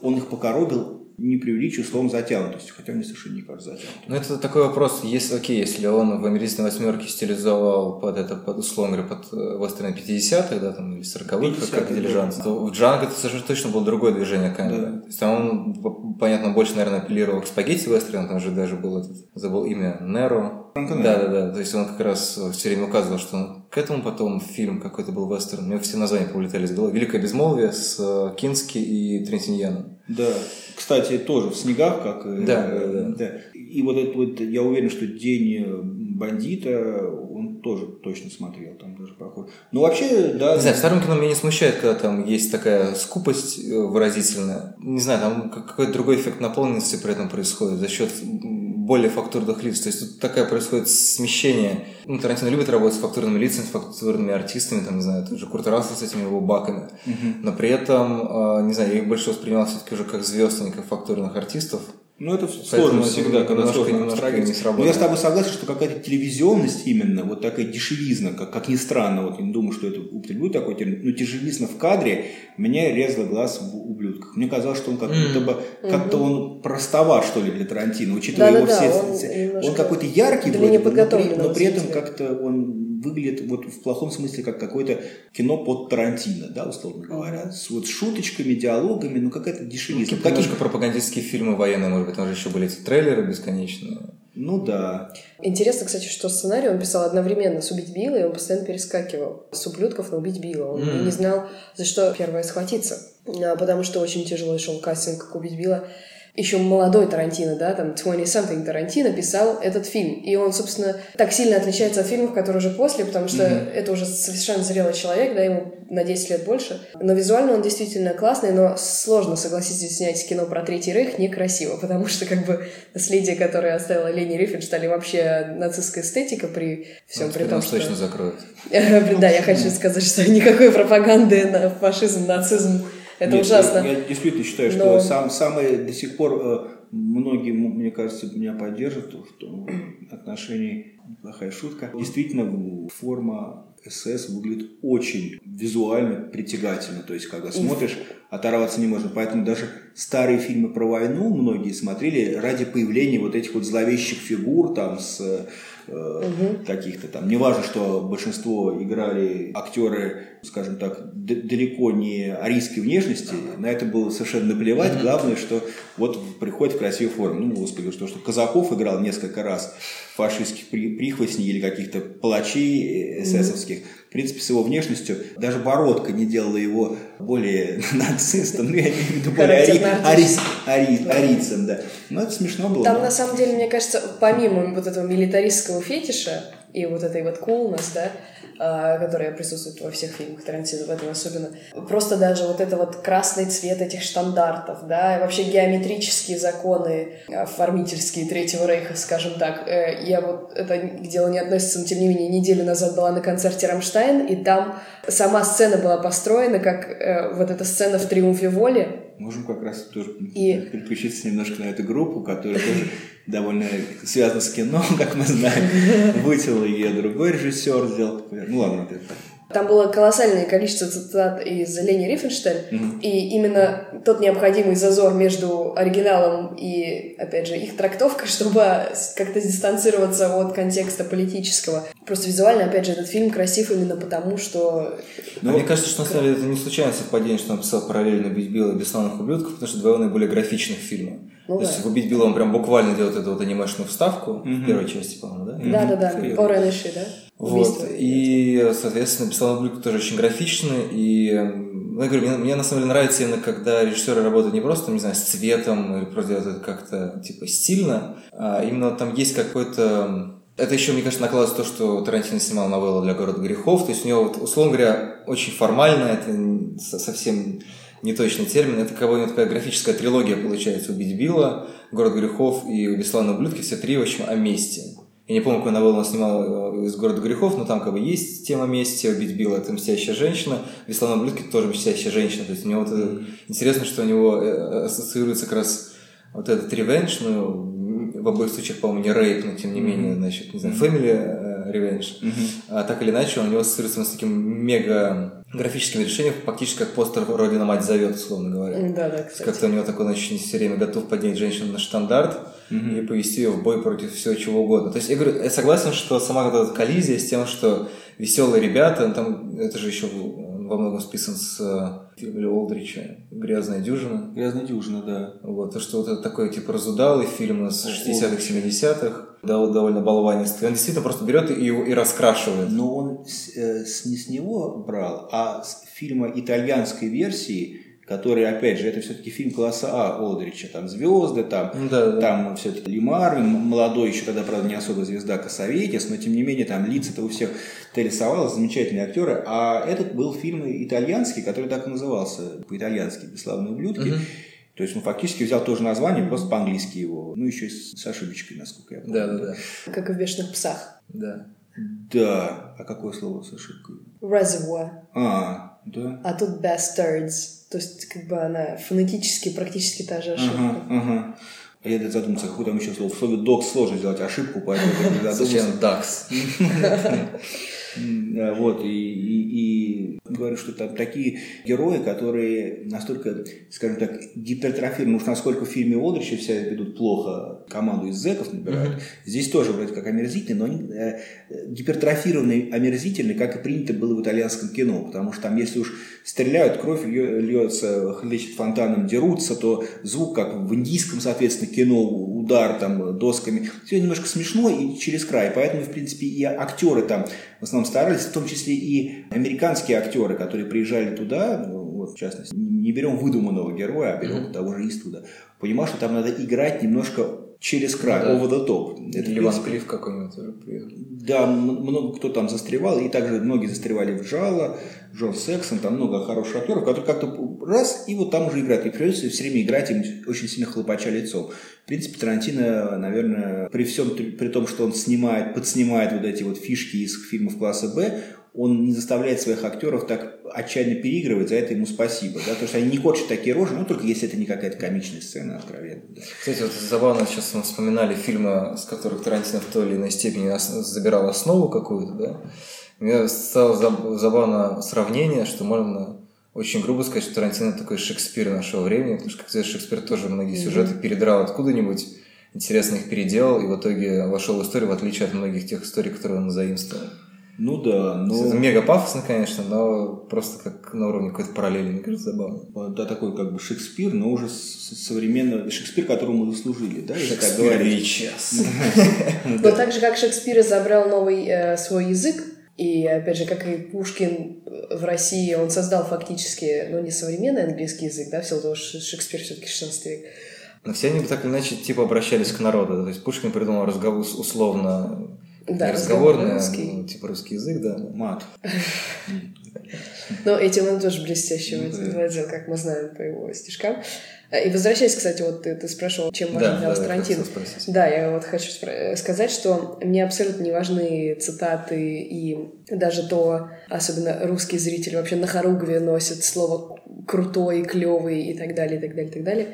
он их покоробил не преувеличу словом затянутостью, хотя мне совершенно не кажется затянутым. Ну, это такой вопрос, если, окей, если он в «Омерительной восьмерке» стилизовал под это, под, условно говоря, под э, вестерны 50-х, да, там, или 40-х, как, «Дилижанс», то в «Джанго» это совершенно точно было другое движение камеры. Да. То есть там он, понятно, больше, наверное, апеллировал к спагетти вестерн, там же даже был этот, забыл имя, Неро, да, да, да. То есть он как раз все время указывал, что он к этому потом фильм какой-то был вестерн. У меня все названия повылетали из головы. «Великое безмолвие» с э, Кински и Трентиньяном. Да. Кстати, тоже в снегах, как... Да, да, да. да. И вот это вот, я уверен, что «День бандита», он тоже точно смотрел, там даже похож. Ну, вообще, да. Не знаю, в старом кино меня не смущает, когда там есть такая скупость э, выразительная. Не знаю, там какой-то другой эффект наполненности при этом происходит за счет более фактурных лиц. То есть тут такая происходит смещение. Ну, Тарантино любит работать с фактурными лицами, с фактурными артистами, там, не знаю, тот же Курт Рассел с этими его баками. Uh-huh. Но при этом, э, не знаю, я их больше воспринимал все-таки уже как звезд, а не как фактурных артистов. Ну, это сложно Поэтому всегда, когда сложно немножко абстрагироваться. не сработало. Но я с тобой согласен, что какая-то телевизионность именно, вот такая дешевизна, как, как ни странно, вот я не думаю, что это употреблю такой термин, но дешевизна в кадре меня резала глаз в ублюдках. Мне казалось, что он как будто бы, как-то он простоват, что ли, для Тарантино, учитывая его Да-да-да, все... он он, какой-то яркий вроде бы, но при, но при этом как-то он выглядит вот в плохом смысле как какое-то кино под Тарантино, да, условно говоря, с вот шуточками, диалогами, ну какая-то дешевизна. Какие-то Каких- немножко пропагандистские фильмы военные, может быть, там же еще были эти трейлеры бесконечные. Ну да. Интересно, кстати, что сценарий он писал одновременно с «Убить Билла», и он постоянно перескакивал с ублюдков на «Убить Билла». Он М. не знал, за что первое схватиться, А, потому что очень тяжело шел кастинг к «Убить Билла». Еще молодой Тарантино, да, там 20-something Тарантино писал этот фильм. И он, собственно, так сильно отличается от фильмов, которые уже после, потому что это уже совершенно зрелый человек, да, ему на 10 лет больше. Но визуально он действительно классный, но сложно, согласитесь, снять кино про Третий Рейх некрасиво, [laughs] потому что как бы наследие, которое оставила Лени Рифеншталь, и вообще нацистская эстетика при всем Ну, при теперь том, что... точно закроют. [laughs] Да, я хочу сказать, что никакой пропаганды на фашизм, нацизм это Нет, ужасно. Я, я действительно считаю, что Но- сам, самые до сих пор э, многие, мне кажется, меня поддержат в том отношении. Плохая шутка. Действительно, форма СС выглядит очень визуально притягательно. То есть, когда смотришь, оторваться не можно. Поэтому даже старые фильмы про войну многие смотрели ради появления вот этих вот зловещих фигур там с э, каких-то там. Неважно, что большинство играли актеры, скажем так, далеко не арийской внешности. На это было совершенно наплевать. Главное, что вот приходит в красивой форме. Ну, господи, что, что Казаков играл несколько раз фашистских при- прихвостней или каких-то палачей э, эсэсовских. В принципе, с его внешностью даже Бородка не делала его более [laughs] нацистом, ну, я имею в виду более ари- ари- ари- арийцем, да. Но это смешно было. Там, но- на самом деле, мне кажется, помимо вот этого милитаристского фетиша и вот этой вот coolness, да, которая присутствует во всех фильмах Тарантино, в этом особенно, просто даже вот это вот красный цвет этих штандартов, да, и вообще геометрические законы оформительские Третьего Рейха, скажем так. Э, Я вот, это к делу не относится, но тем не менее, неделю назад была на концерте «Рамштайн», и там сама сцена была построена как э, вот эта сцена в «Триумфе воли», Можем как раз тоже И- переключиться немножко на эту группу, которая тоже довольно связана с кино, [laughs] как мы знаем. [laughs] Вытел ее другой режиссер, сделал. Ну ладно, это Там было колоссальное количество цитат из Лени Рифеншталь, и именно тот необходимый зазор между оригиналом и, опять же, их трактовкой, [laughs] чтобы как-то дистанцироваться от контекста политического. Просто визуально, опять же, этот фильм красив именно потому, что... Но мне кажется, что на самом деле это не случайное совпадение, что он писал параллельно «Убить Билла» и «Бесславных ублюдков», потому что два наиболее графичных фильма. Ну То да. есть в «Убить Билла» он прям буквально делает эту вот анимешную вставку в первой части, по-моему, да? Да-да-да. Орен Иши, да? Вот. И, соответственно, «Бесславные ублюдки» тоже очень графичны. И, ну, я говорю, мне, мне на самом деле нравится именно, когда режиссеры работают не просто, не знаю, с цветом или просто делают это как-то, типа, стильно, а именно там есть какой-то... Это еще, мне кажется, накладывается то, что Тарантино снимал новеллу для «Города грехов». То есть у него, вот, условно говоря, очень формально, это совсем неточный термин. Это как бы такая графическая трилогия получается. «Убить Билла», «Город грехов» и «Бесславные ублюдки». Все три, в общем, о месте. Я не помню, какую новеллу он снимал э, из «Города грехов», но там как бы есть тема мести, «Убить Билла» — это мстящая женщина, «Бесславные ублюдки» — тоже мстящая женщина. То есть у него вот это... Интересно, что у него э, ассоциируется как раз вот этот ревенж, ну, в обоих случаях, по-моему, не рейп, но тем не менее, значит, не знаю, э, revenge. А так или иначе, у него ассоциируется с таким мега графическим решением, фактически как постер «Родина мать зовет», условно говоря. Да-да, кстати. Как-то у него такой, значит, все время готов поднять женщину на штандарт и повести ее в бой против всего чего угодно. То есть, я говорю, я согласен, что сама вот эта коллизия с тем, что веселые ребята, ну, там, это же еще во многом списан с э, фильма Олдрича «Грязная дюжина». Грязная дюжина, да. Вот, то, что вот это такой, типа, разудалый фильм из 60-х, 70-х, да, довольно болванистый. Он действительно просто берет и, и раскрашивает. Но он с, э, с- не с него брал, а с фильма итальянской версии, который, опять же, это все-таки фильм класса А Олдрича. Там звезды, там, Ну да, да. там все-таки Лимар, м- молодой еще тогда, правда, не особо звезда Косоветис, но тем не менее там лица-то у всех ты рисовал, замечательные актеры. А этот был фильм итальянский, который так и назывался по-итальянски «Бесславные ублюдки». То есть он фактически взял тоже название, просто по-английски его. Ну, еще и с, с ошибочкой, насколько я помню. Да, да, да. Как и в «Бешеных псах». да. Да. А какое слово с ошибкой? Reservoir. А, да. А тут bastards. То есть, как бы она фонетически практически та же ошибка. Ага, ага. А я задумался, какое там еще слово. В слове док сложно сделать ошибку, поэтому я не [laughs] задумался. Дакс? [laughs] М, Вот, и, и- и говорю, что там такие герои, которые настолько, скажем так, гипертрофированы, уж насколько в фильме Одрича все ведут плохо, команду из зэков набирают, здесь тоже вроде как омерзительные, но они э, гипертрофированные, омерзительные, как и принято было в итальянском кино, потому что там, если уж стреляют, кровь льется, хлещет фонтаном, дерутся, то звук, как в индийском, соответственно, кино, удар там досками, все немножко смешно и через край, поэтому, в принципе, и актеры там в основном старались, в том числе и американские актеры, которые приезжали туда, ну, вот, в частности, не берем выдуманного героя, а берем того же Иствуда, понимал, что там надо играть немножко через край, да. over the top. Это, Ливан принципе, Клифф какой-нибудь тоже приехал. да, много кто там застревал, и также многие застревали в Жало, Джон Сексон, там много хороших актеров, которые как-то раз, и вот там уже играют. И придется все время играть им очень сильно хлопача лицом. В принципе, Тарантино, наверное, при всем, при том, что он снимает, подснимает вот эти вот фишки из фильмов класса Б, он не заставляет своих актеров так отчаянно переигрывать, за это ему спасибо. Да? Потому что они не корчат такие рожи, ну, только если это не какая-то комичная сцена, откровенно. да. Кстати, вот забавно, сейчас мы вспоминали фильмы, с которых Тарантино в той или иной степени забирал основу какую-то, да. Мне стало заб- забавно сравнение, что можно очень грубо сказать, что Тарантино такой Шекспир нашего времени, потому что, как сказать, Шекспир тоже многие сюжеты передрал откуда-нибудь, интересно их переделал, и в итоге вошел в историю, в отличие от многих тех историй, которые он заимствовал. Ну да, но... Это мега пафосно, конечно, но просто как на уровне какой-то параллели, мне кажется, забавно. Да, такой как бы Шекспир, но уже современный Шекспир, которому мы заслужили, да, если так говорить. час. Но так же, как Шекспир изобрел новый э, свой язык, и, опять же, как и Пушкин в России, он создал фактически, ну, не современный английский язык, да, в силу того, что Шекспир все-таки 16 век. Но все они так или иначе типа обращались к народу. То есть Пушкин придумал разговор условно Да, разговорный, а, русский. ну, типа русский язык, да. Мат. Но этим он тоже блестяще Ну владел, как мы знаем по его стишкам. Э, И возвращаясь, кстати, вот ты, ты спрашивал, чем важен Да, для вас да, я Тарантино. спросить. Да, я вот хочу спро- сказать, что мне абсолютно не важны цитаты и даже то, особенно русские зрители вообще на хоругве носят слово крутой, клевый и так далее, и так далее, и так далее.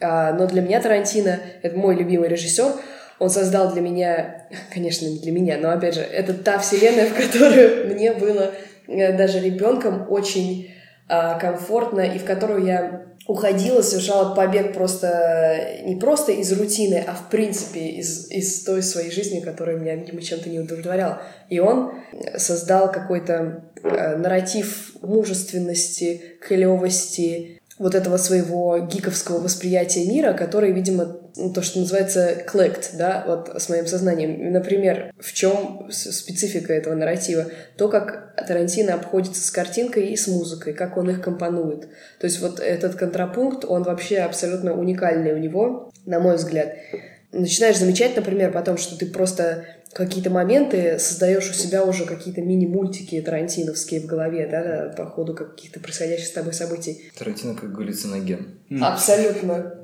А, но для меня Тарантино — это мой любимый режиссер. Он создал для меня, конечно, не для меня, но опять же, это та вселенная, в которую [laughs] мне было э, даже ребенком очень а, комфортно и в которую я уходила, совершала побег просто не просто из рутины, а в принципе из, из той своей жизни, которая меня, видимо, чем-то не удовлетворяла. И он создал какой-то э, нарратив мужественности, клевости, вот этого своего гиковского восприятия мира, который, видимо, ну, то, что называется clicked, да, вот с моим сознанием. Например, в чем специфика этого нарратива? То, как Тарантино обходится с картинкой и с музыкой, как он их компонует. То есть вот этот контрапункт, он вообще абсолютно уникальный у него, на мой взгляд. Начинаешь замечать, например, потом, что ты просто какие-то моменты создаешь у себя уже какие-то мини-мультики тарантиновские в голове, да, по ходу каких-то происходящих с тобой событий. Тарантино как галлюциноген. Абсолютно.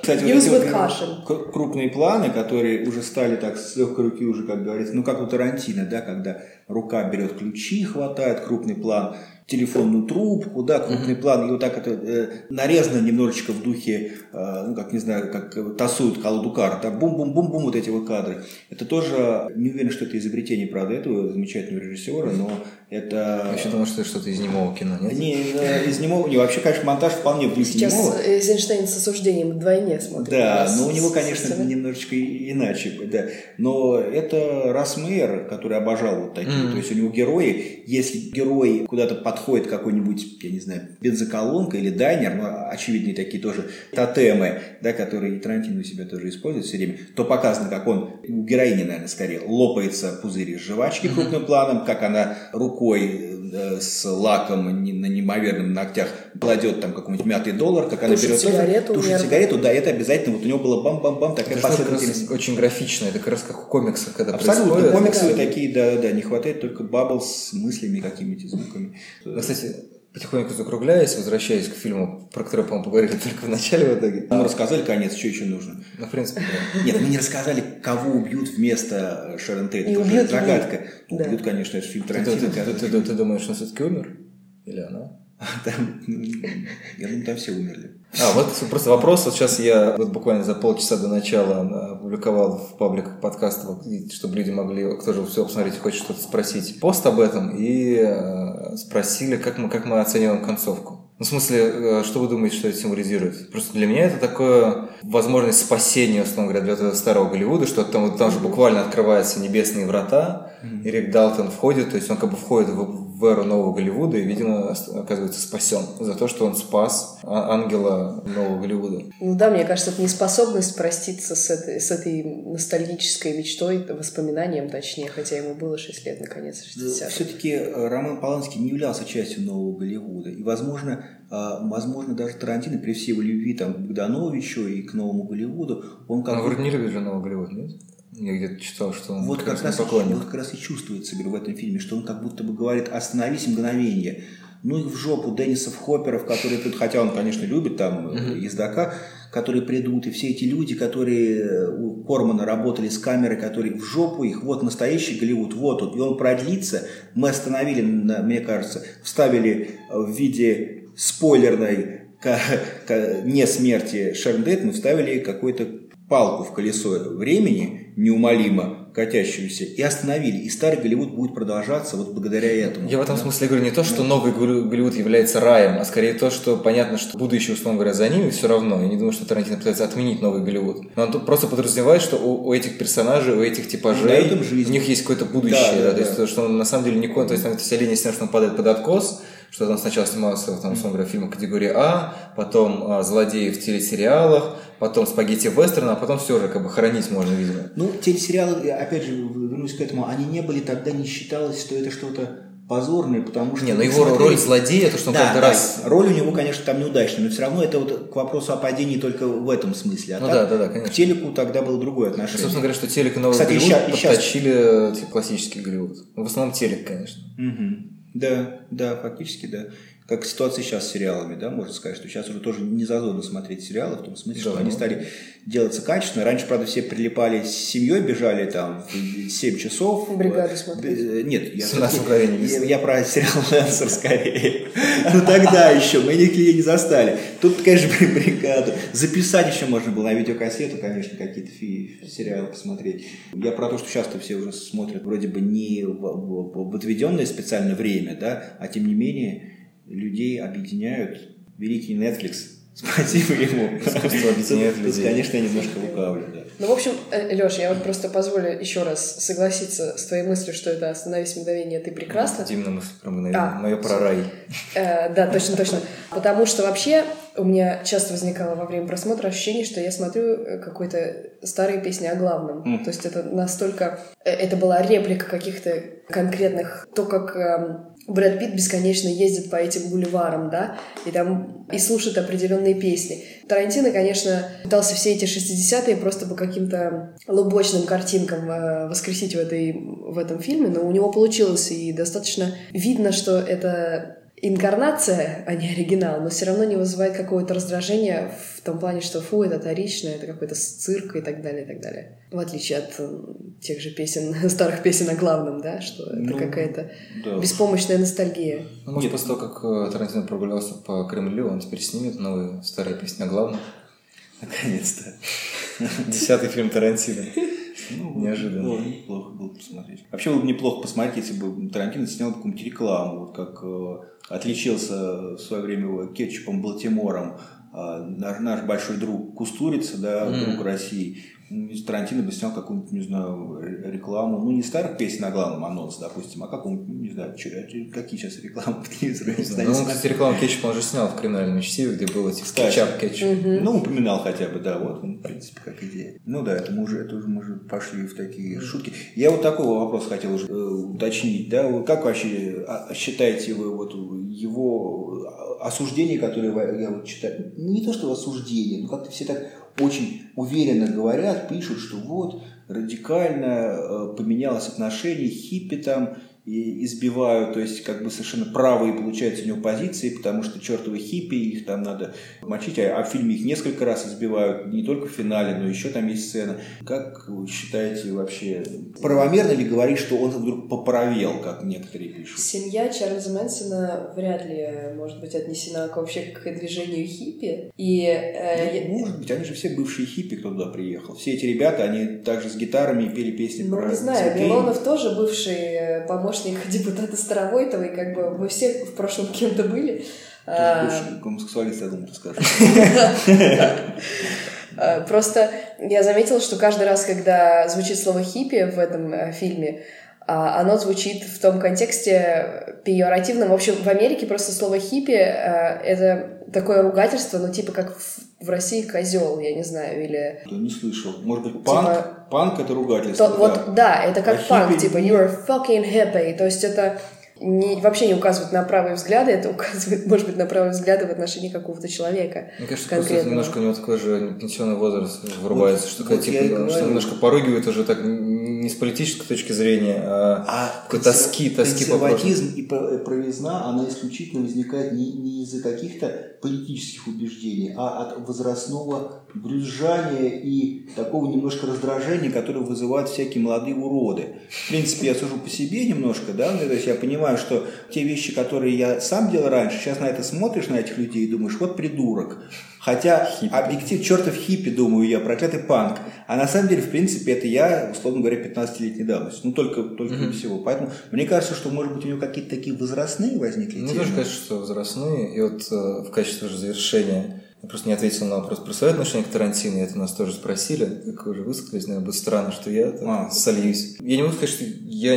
Кстати, вот эти вот крупные планы, которые уже стали так с легкой руки уже, как говорится, ну как у Тарантино, да, когда рука берет ключи, хватает крупный план, телефонную трубку, да, крупный план, и вот так это э, нарезано немножечко в духе, э, ну как не знаю, как тасуют колоду карт, да, бум-бум-бум-бум вот эти вот кадры. Это тоже, не уверен, что это изобретение, правда, этого замечательного режиссера, но это... Я еще думал, что это что-то из немого кино, нет? Не, э, из немого, не, вообще, конечно, монтаж вполне духе Сейчас немого. Эйзенштейн с осуждением вдвойне смотрит. Да, но у него, конечно, с- немножечко иначе. Да. Но это Расмейер, который обожал вот такие. Мгм. То есть у него герои, если герой куда-то подходит к какой-нибудь, я не знаю, бензоколонка или дайнер, ну, очевидные такие тоже тотемы, да, которые Тарантино у себя тоже использует все время, то показано, как он, у героини, наверное, скорее, лопается пузырь из жвачки крупным планом, как она рукой э, с лаком на неимоверным ногтях кладет там какой-нибудь мятый доллар, как она Тушит берет сигарету тушит нервно. сигарету, да, это обязательно, вот у него было бам-бам-бам, такая Это же как раз последовательность. очень графично, это как раз как у комиксов, когда Абсолютно, происходит. комиксы Да. такие, да, да, не хватает только бабл с мыслями какими-то звуками. Кстати, потихоньку закругляясь, возвращаясь к фильму, про который, по-моему, поговорили [laughs] только в начале в итоге. Мы рассказали конец, что еще нужно. Ну, в принципе, да. Нет, мы не рассказали, кого убьют вместо Шерон Тейт. И Это уже загадка. Да. Убьют, конечно, это фильм Тарантино. ты думаешь, он все-таки умер? Или она? [laughs] Там, я думаю, там все умерли. А, вот просто вопрос. Вот сейчас я вот буквально за полчаса до начала опубликовал в пабликах подкастов, чтобы люди могли, кто же все посмотреть, хочет что-то спросить, пост об этом, и э, спросили, как мы, как мы оцениваем концовку. Ну, в смысле, э, что вы думаете, что это символизирует? Просто для меня это такое возможность спасения, условно говоря, для этого старого Голливуда, что там, вот, там же буквально открываются небесные врата, mm-hmm. и Рик Далтон входит, то есть он как бы входит в, в эру нового Голливуда и, видимо, оказывается спасен за то, что он спас а, ангела нового Голливуда. Ну да, мне кажется, это неспособность проститься с этой, с этой ностальгической мечтой, воспоминанием точнее, хотя ему было 6 лет, наконец, 60 Все-таки э, Роман Поланский не являлся частью нового Голливуда. И, возможно, возможно, даже Тарантино, при всей его любви там, к Богдановичу и к новому Голливуду, он как... Он вроде не любит же новый Голливуд, нет? Я где-то читал, что он вот как, как раз, поклонник. Вот как раз и чувствуется говорю, в этом фильме, что он как будто бы говорит «остановись мгновение». Ну их в жопу Деннисов Хопперов, которые тут, хотя он, конечно, любит там uh-huh. ездока, которые придут, и все эти люди, которые у Кормана работали с камерой, которые в жопу их, вот настоящий Голливуд, вот он, и он продлится. Мы остановили, мне кажется, вставили в виде спойлерной не смерти Шерндет, мы вставили какой-то палку в колесо времени, неумолимо катящуюся, и остановили. И старый Голливуд будет продолжаться вот благодаря этому. Я в этом смысле говорю не то, что новый Голливуд является раем, а скорее то, что понятно, что будущее, условно говоря, за ними все равно. Я не думаю, что Тарантино пытается отменить новый Голливуд. Но он просто подразумевает, что у, у этих персонажей, у этих типажей, у них есть какое-то будущее. Да, да, да, да. То есть, что он на самом деле не... То есть, вся линия с тем, что он падает под откос, что там сначала снимался, там, условно говоря, фильмы категории А, потом а, «Злодеи в телесериалах», потом «Спагетти вестерн», а потом все уже как бы хоронить можно, видимо. Ну, телесериалы, опять же, вернусь к этому, они не были, тогда не считалось, что это что-то позорное, потому что... Не, но его смотрели... роль злодея, то, что он да, каждый да, раз... роль у него, конечно, там неудачная, но все равно это вот к вопросу о падении только в этом смысле. А ну так, да, да, да, конечно. К телеку тогда было другое отношение. Ну, собственно говоря, что телек и новый Кстати, Голливуд ща, подточили щас... классический Голливуд. В основном телек, конечно. Угу. Да, да, фактически, да как ситуация сейчас с сериалами, да, можно сказать, что сейчас уже тоже не зазорно смотреть сериалы, в том смысле, да, что ну. они стали делаться качественно. Раньше, правда, все прилипали с семьей, бежали там в 7 часов. Бригаду смотреть. Э, нет, я, я, я про сериал Лэнсер скорее. Ну тогда еще, мы никакие не застали. Тут, конечно, [laughs] бригаду. Записать еще можно было на видеокассету, конечно, какие-то сериалы посмотреть. Я про то, что сейчас-то все уже смотрят вроде бы не в отведенное специальное время, да, а тем не менее людей объединяют великий Netflix. [laughs] Спасибо ему. Искусство объединяет людей. конечно, я немножко лукавлю, да. Ну, в общем, э, Леш, я вот просто позволю еще раз согласиться с твоей мыслью, что это «Остановись мгновение, ты прекрасна». Димна мысль про мгновение, а, мое про рай. Э, да, точно, точно. Потому что вообще у меня часто возникало во время просмотра ощущение, что я смотрю э, какой-то старые песни о главном. Mm. То есть это настолько... Это была реплика каких-то конкретных... То, как эм, Брэд Питт бесконечно ездит по этим бульварам, да, и там и слушает определенные песни. Тарантино, конечно, пытался все эти 60-е просто по каким-то лубочным картинкам э, воскресить в, этой, в этом фильме, но у него получилось, и достаточно видно, что это инкарнация, а не оригинал, но все равно не вызывает какого-то раздражения в том плане, что фу, это вторично, это какой-то цирк и так далее, и так далее. В отличие от тех же песен, [laughs] старых песен о главном, да, что это ну, какая-то да. беспомощная ностальгия. Ну, может, после того, как э, Тарантино прогулялся по Кремлю, он теперь снимет новые старые песни о главном. [laughs] Наконец-то. [laughs] Десятый фильм Тарантино. Ну, Неожиданно. Было неплохо было посмотреть. Вообще было бы неплохо посмотреть, если бы Тарантино снял какую-нибудь рекламу, вот как э, отличился в свое время кетчупом Балтимором э, наш, наш большой друг Кустурица, да, mm. друг России. Тарантино бы снял какую-нибудь, не знаю, рекламу, ну, не старых песен на главном анонс, допустим, а какую-нибудь, не знаю, какие сейчас рекламы [laughs] по телевизору. Ну, он, кстати, рекламу кетчупа он же снял в криминальном чтиве, где было типа кетчуп, кетчуп. Угу. Ну, упоминал хотя бы, да, вот, в принципе, как идея. Ну да, это мы уже, это уже мы уже пошли в такие шутки. Я вот такой вопрос хотел уже э, уточнить, да, как вообще а, считаете вы вот его осуждение, которое я вот читаю, не то что осуждение, но как-то все так очень уверенно говорят, пишут, что вот радикально э, поменялось отношение, хиппи там и избивают, то есть как бы совершенно правые получаются у него позиции, потому что чертовы хиппи, их там надо мочить, а, а в фильме их несколько раз избивают, не только в финале, но еще там есть сцена. Как вы считаете вообще, правомерно ли говорить, что он вдруг поправел, как некоторые пишут? Семья Чарльза Мэнсона вряд ли может быть отнесена к, вообще к движению хиппи. И, э, ну, может быть, они же все бывшие хиппи, кто туда приехал. Все эти ребята, они также с гитарами пели песни ну, про не знаю, цветей. Милонов тоже бывший э, помощник [laughs] депутата и как бы мы все в прошлом кем-то были. А, Бывший гомосексуалист, я думаю, ты скажешь. [laughs] А, Просто я заметила, что каждый раз, когда звучит слово хиппи в этом э, фильме, а, оно звучит в том контексте пиоративном. В общем, в Америке просто слово хиппи э, это такое ругательство, ну типа как в, в России козел, я не знаю, или Да, не слышал. Может быть, панк? Типа- Панк это ругательство. то, вот да, это как А панк, хиппи- типа you're fucking hippie, то есть это не, вообще не указывает на правые взгляды, это указывает, может быть, на правые взгляды в отношении какого-то человека. Мне кажется, просто конкретного. немножко у него такой же пенсионный возраст врубается, Вот- что, вот типа, что немножко поругивает уже так не с политической точки зрения, а, А тоски, тоски консерватизм и правизна, она исключительно возникает не, не из-за каких-то политических убеждений, а от возрастного брюзжания и такого немножко раздражения, которое вызывают всякие молодые уроды. В принципе, я сужу по себе немножко, да, ну, то есть я понимаю, что те вещи, которые я сам делал раньше, сейчас на это смотришь, на этих людей, и думаешь, вот придурок. Хотя объектив, чертов хиппи, думаю я, проклятый панк. А на самом деле, в принципе, это я, условно говоря, 15-летней давности. Ну, только, только и всего. Поэтому мне кажется, что, может быть, у него какие-то такие возрастные возникли Мне темы. тоже кажется, что возрастные. И вот э, в качестве уже завершения я просто не ответил на вопрос про свое отношение к Тарантино. Это нас тоже спросили. Вы уже высказались, наверное, будет странно, что я так А. сольюсь. Я не могу сказать, что я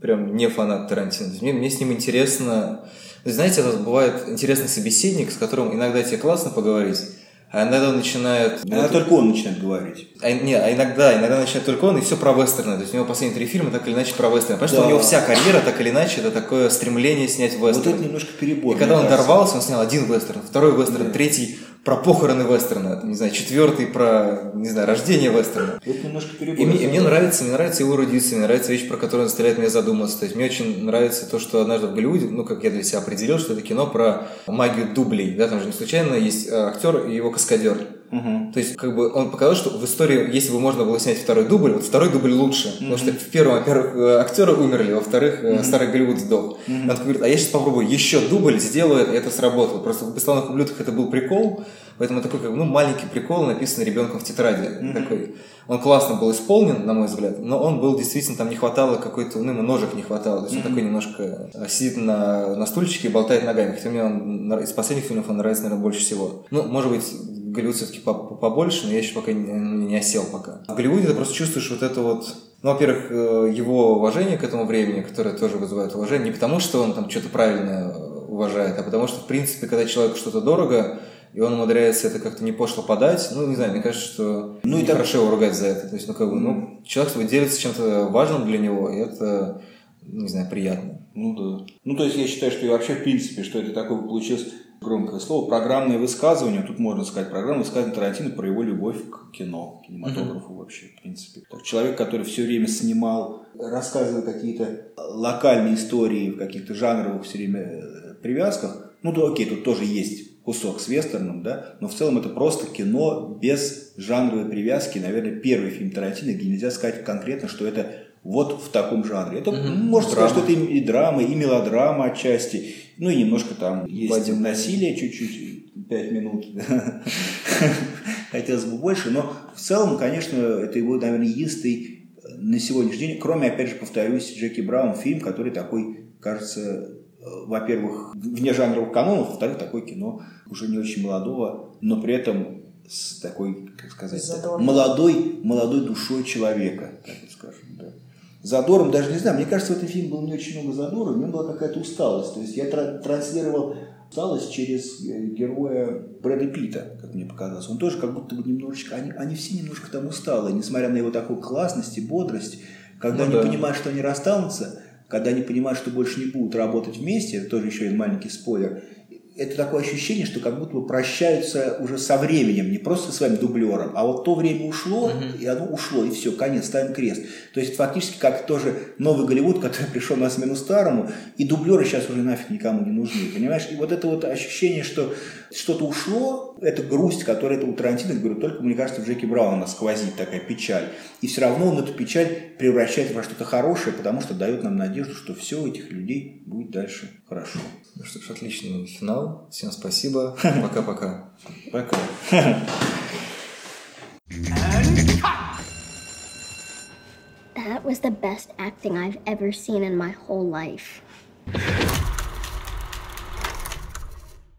прям не фанат Тарантино. Мне, мне с ним интересно... Знаете, это бывает интересный собеседник, с которым иногда тебе классно поговорить, а иногда он начинает... Она вот- только он начинает говорить. а, не, а иногда, иногда начинает только он, и все про вестерны. То есть у него последние три фильма так или иначе про вестерны. Потому что Да. у него вся карьера так или иначе это такое стремление снять Вот вестерн. это немножко перебор. И когда он кажется. дорвался, он снял один вестерн, второй вестерн, Да. третий про похороны вестерна, там, не знаю, четвертый про, не знаю, рождение вестерна. Это немножко перебор. И мне, и мне нравится, мне нравится его эрудиция, мне нравится вещь, про которую он заставляет меня задуматься. То есть мне очень нравится то, что однажды в Голливуде, ну, как я для себя определил, что это кино про магию дублей. Да, там же не случайно есть э, актер и его каскадер. Мгм. То есть, как бы он показал, что в истории, если бы можно было снять второй дубль, вот второй дубль лучше. Потому что в первом, во-первых, э, актеры умерли, во-вторых, э, старый Голливуд сдох. Он такой говорит, а я сейчас попробую еще дубль, сделаю и это сработало. Просто в «Бесславных ублюдках» это был прикол, поэтому такой, как, ну, маленький прикол, написанный ребенком в тетради. Такой. Он классно был исполнен, на мой взгляд, но он был действительно, там не хватало какой-то, ну, ему ножек не хватало. То есть он такой немножко э, сидит на, на стульчике и болтает ногами. Хотя мне он, из последних фильмов он нравится, наверное, больше всего. Ну, может быть, Голливуд все-таки побольше, но я еще пока не, не осел пока. В Голливуде ты просто чувствуешь вот это вот ну, во-первых, э, его уважение к этому времени, которое тоже вызывает уважение, не потому, что он там что-то правильно э, уважает, а потому что, в принципе, когда человеку что-то дорого, и он умудряется это как-то не пошло подать, ну, не знаю, мне кажется, что Ну, и так- хорошо его ругать за это. То есть, ну, как бы, ну, человек свой делится чем-то важным для него, и это, не знаю, приятно. Ну да. Ну, то есть я считаю, что и вообще, в принципе, что это такое получилось громкое слово, программное высказывание, тут можно сказать, программное высказывание Тарантино про его любовь к кино, к кинематографу вообще, в принципе. Так, человек, который все время снимал, рассказывал какие-то локальные истории в каких-то жанровых все время э, привязках, ну да, окей, тут тоже есть кусок с вестерном, да, но в целом это просто кино без жанровой привязки. Наверное, первый фильм Тарантино, где нельзя сказать конкретно, что это вот в таком жанре. Это можно сказать, что это и, и драма, и мелодрама отчасти, ну и немножко там есть Вадим. насилие чуть-чуть, пять минут. [laughs] Хотелось бы больше, но в целом, конечно, это его, наверное, единственный э, на сегодняшний день, кроме, опять же, повторюсь, Джеки Браун фильм, который такой, кажется, во-первых, вне жанровых канонов, во-вторых, такое кино уже не очень молодого, но при этом с такой, как сказать, Задорным. молодой, молодой душой человека, так скажем, да. Задором, даже не знаю, мне кажется, в этом фильме было не очень много задора, в нем была какая-то усталость. То есть я тра- транслировал усталость через э, героя Брэда Питта, как мне показалось. Он тоже как будто бы немножечко, они, они все немножко там усталые, несмотря на его такую классность и бодрость. Когда Ну они да. понимают, что они расстанутся, когда они понимают, что больше не будут работать вместе, это тоже еще один маленький спойлер, это такое ощущение, что как будто бы прощаются уже со временем, не просто со своим дублером, а вот то время ушло, и оно ушло, и все, конец, ставим крест. То есть фактически как тоже новый Голливуд, [laughs] который пришел на смену старому, и дублеры сейчас уже нафиг никому не нужны, понимаешь? И вот это вот ощущение, что что-то ушло, это грусть, которая это у Тарантино, говорю, только, мне кажется, в Джеки Брауна сквозит такая печаль. И все равно он эту печаль превращает во что-то хорошее, потому что дает нам надежду, что все у этих людей будет дальше хорошо. Ну что ж, отличный финал. Всем спасибо. [laughs] Пока-пока. Пока. That was the best acting I've ever seen in my whole life.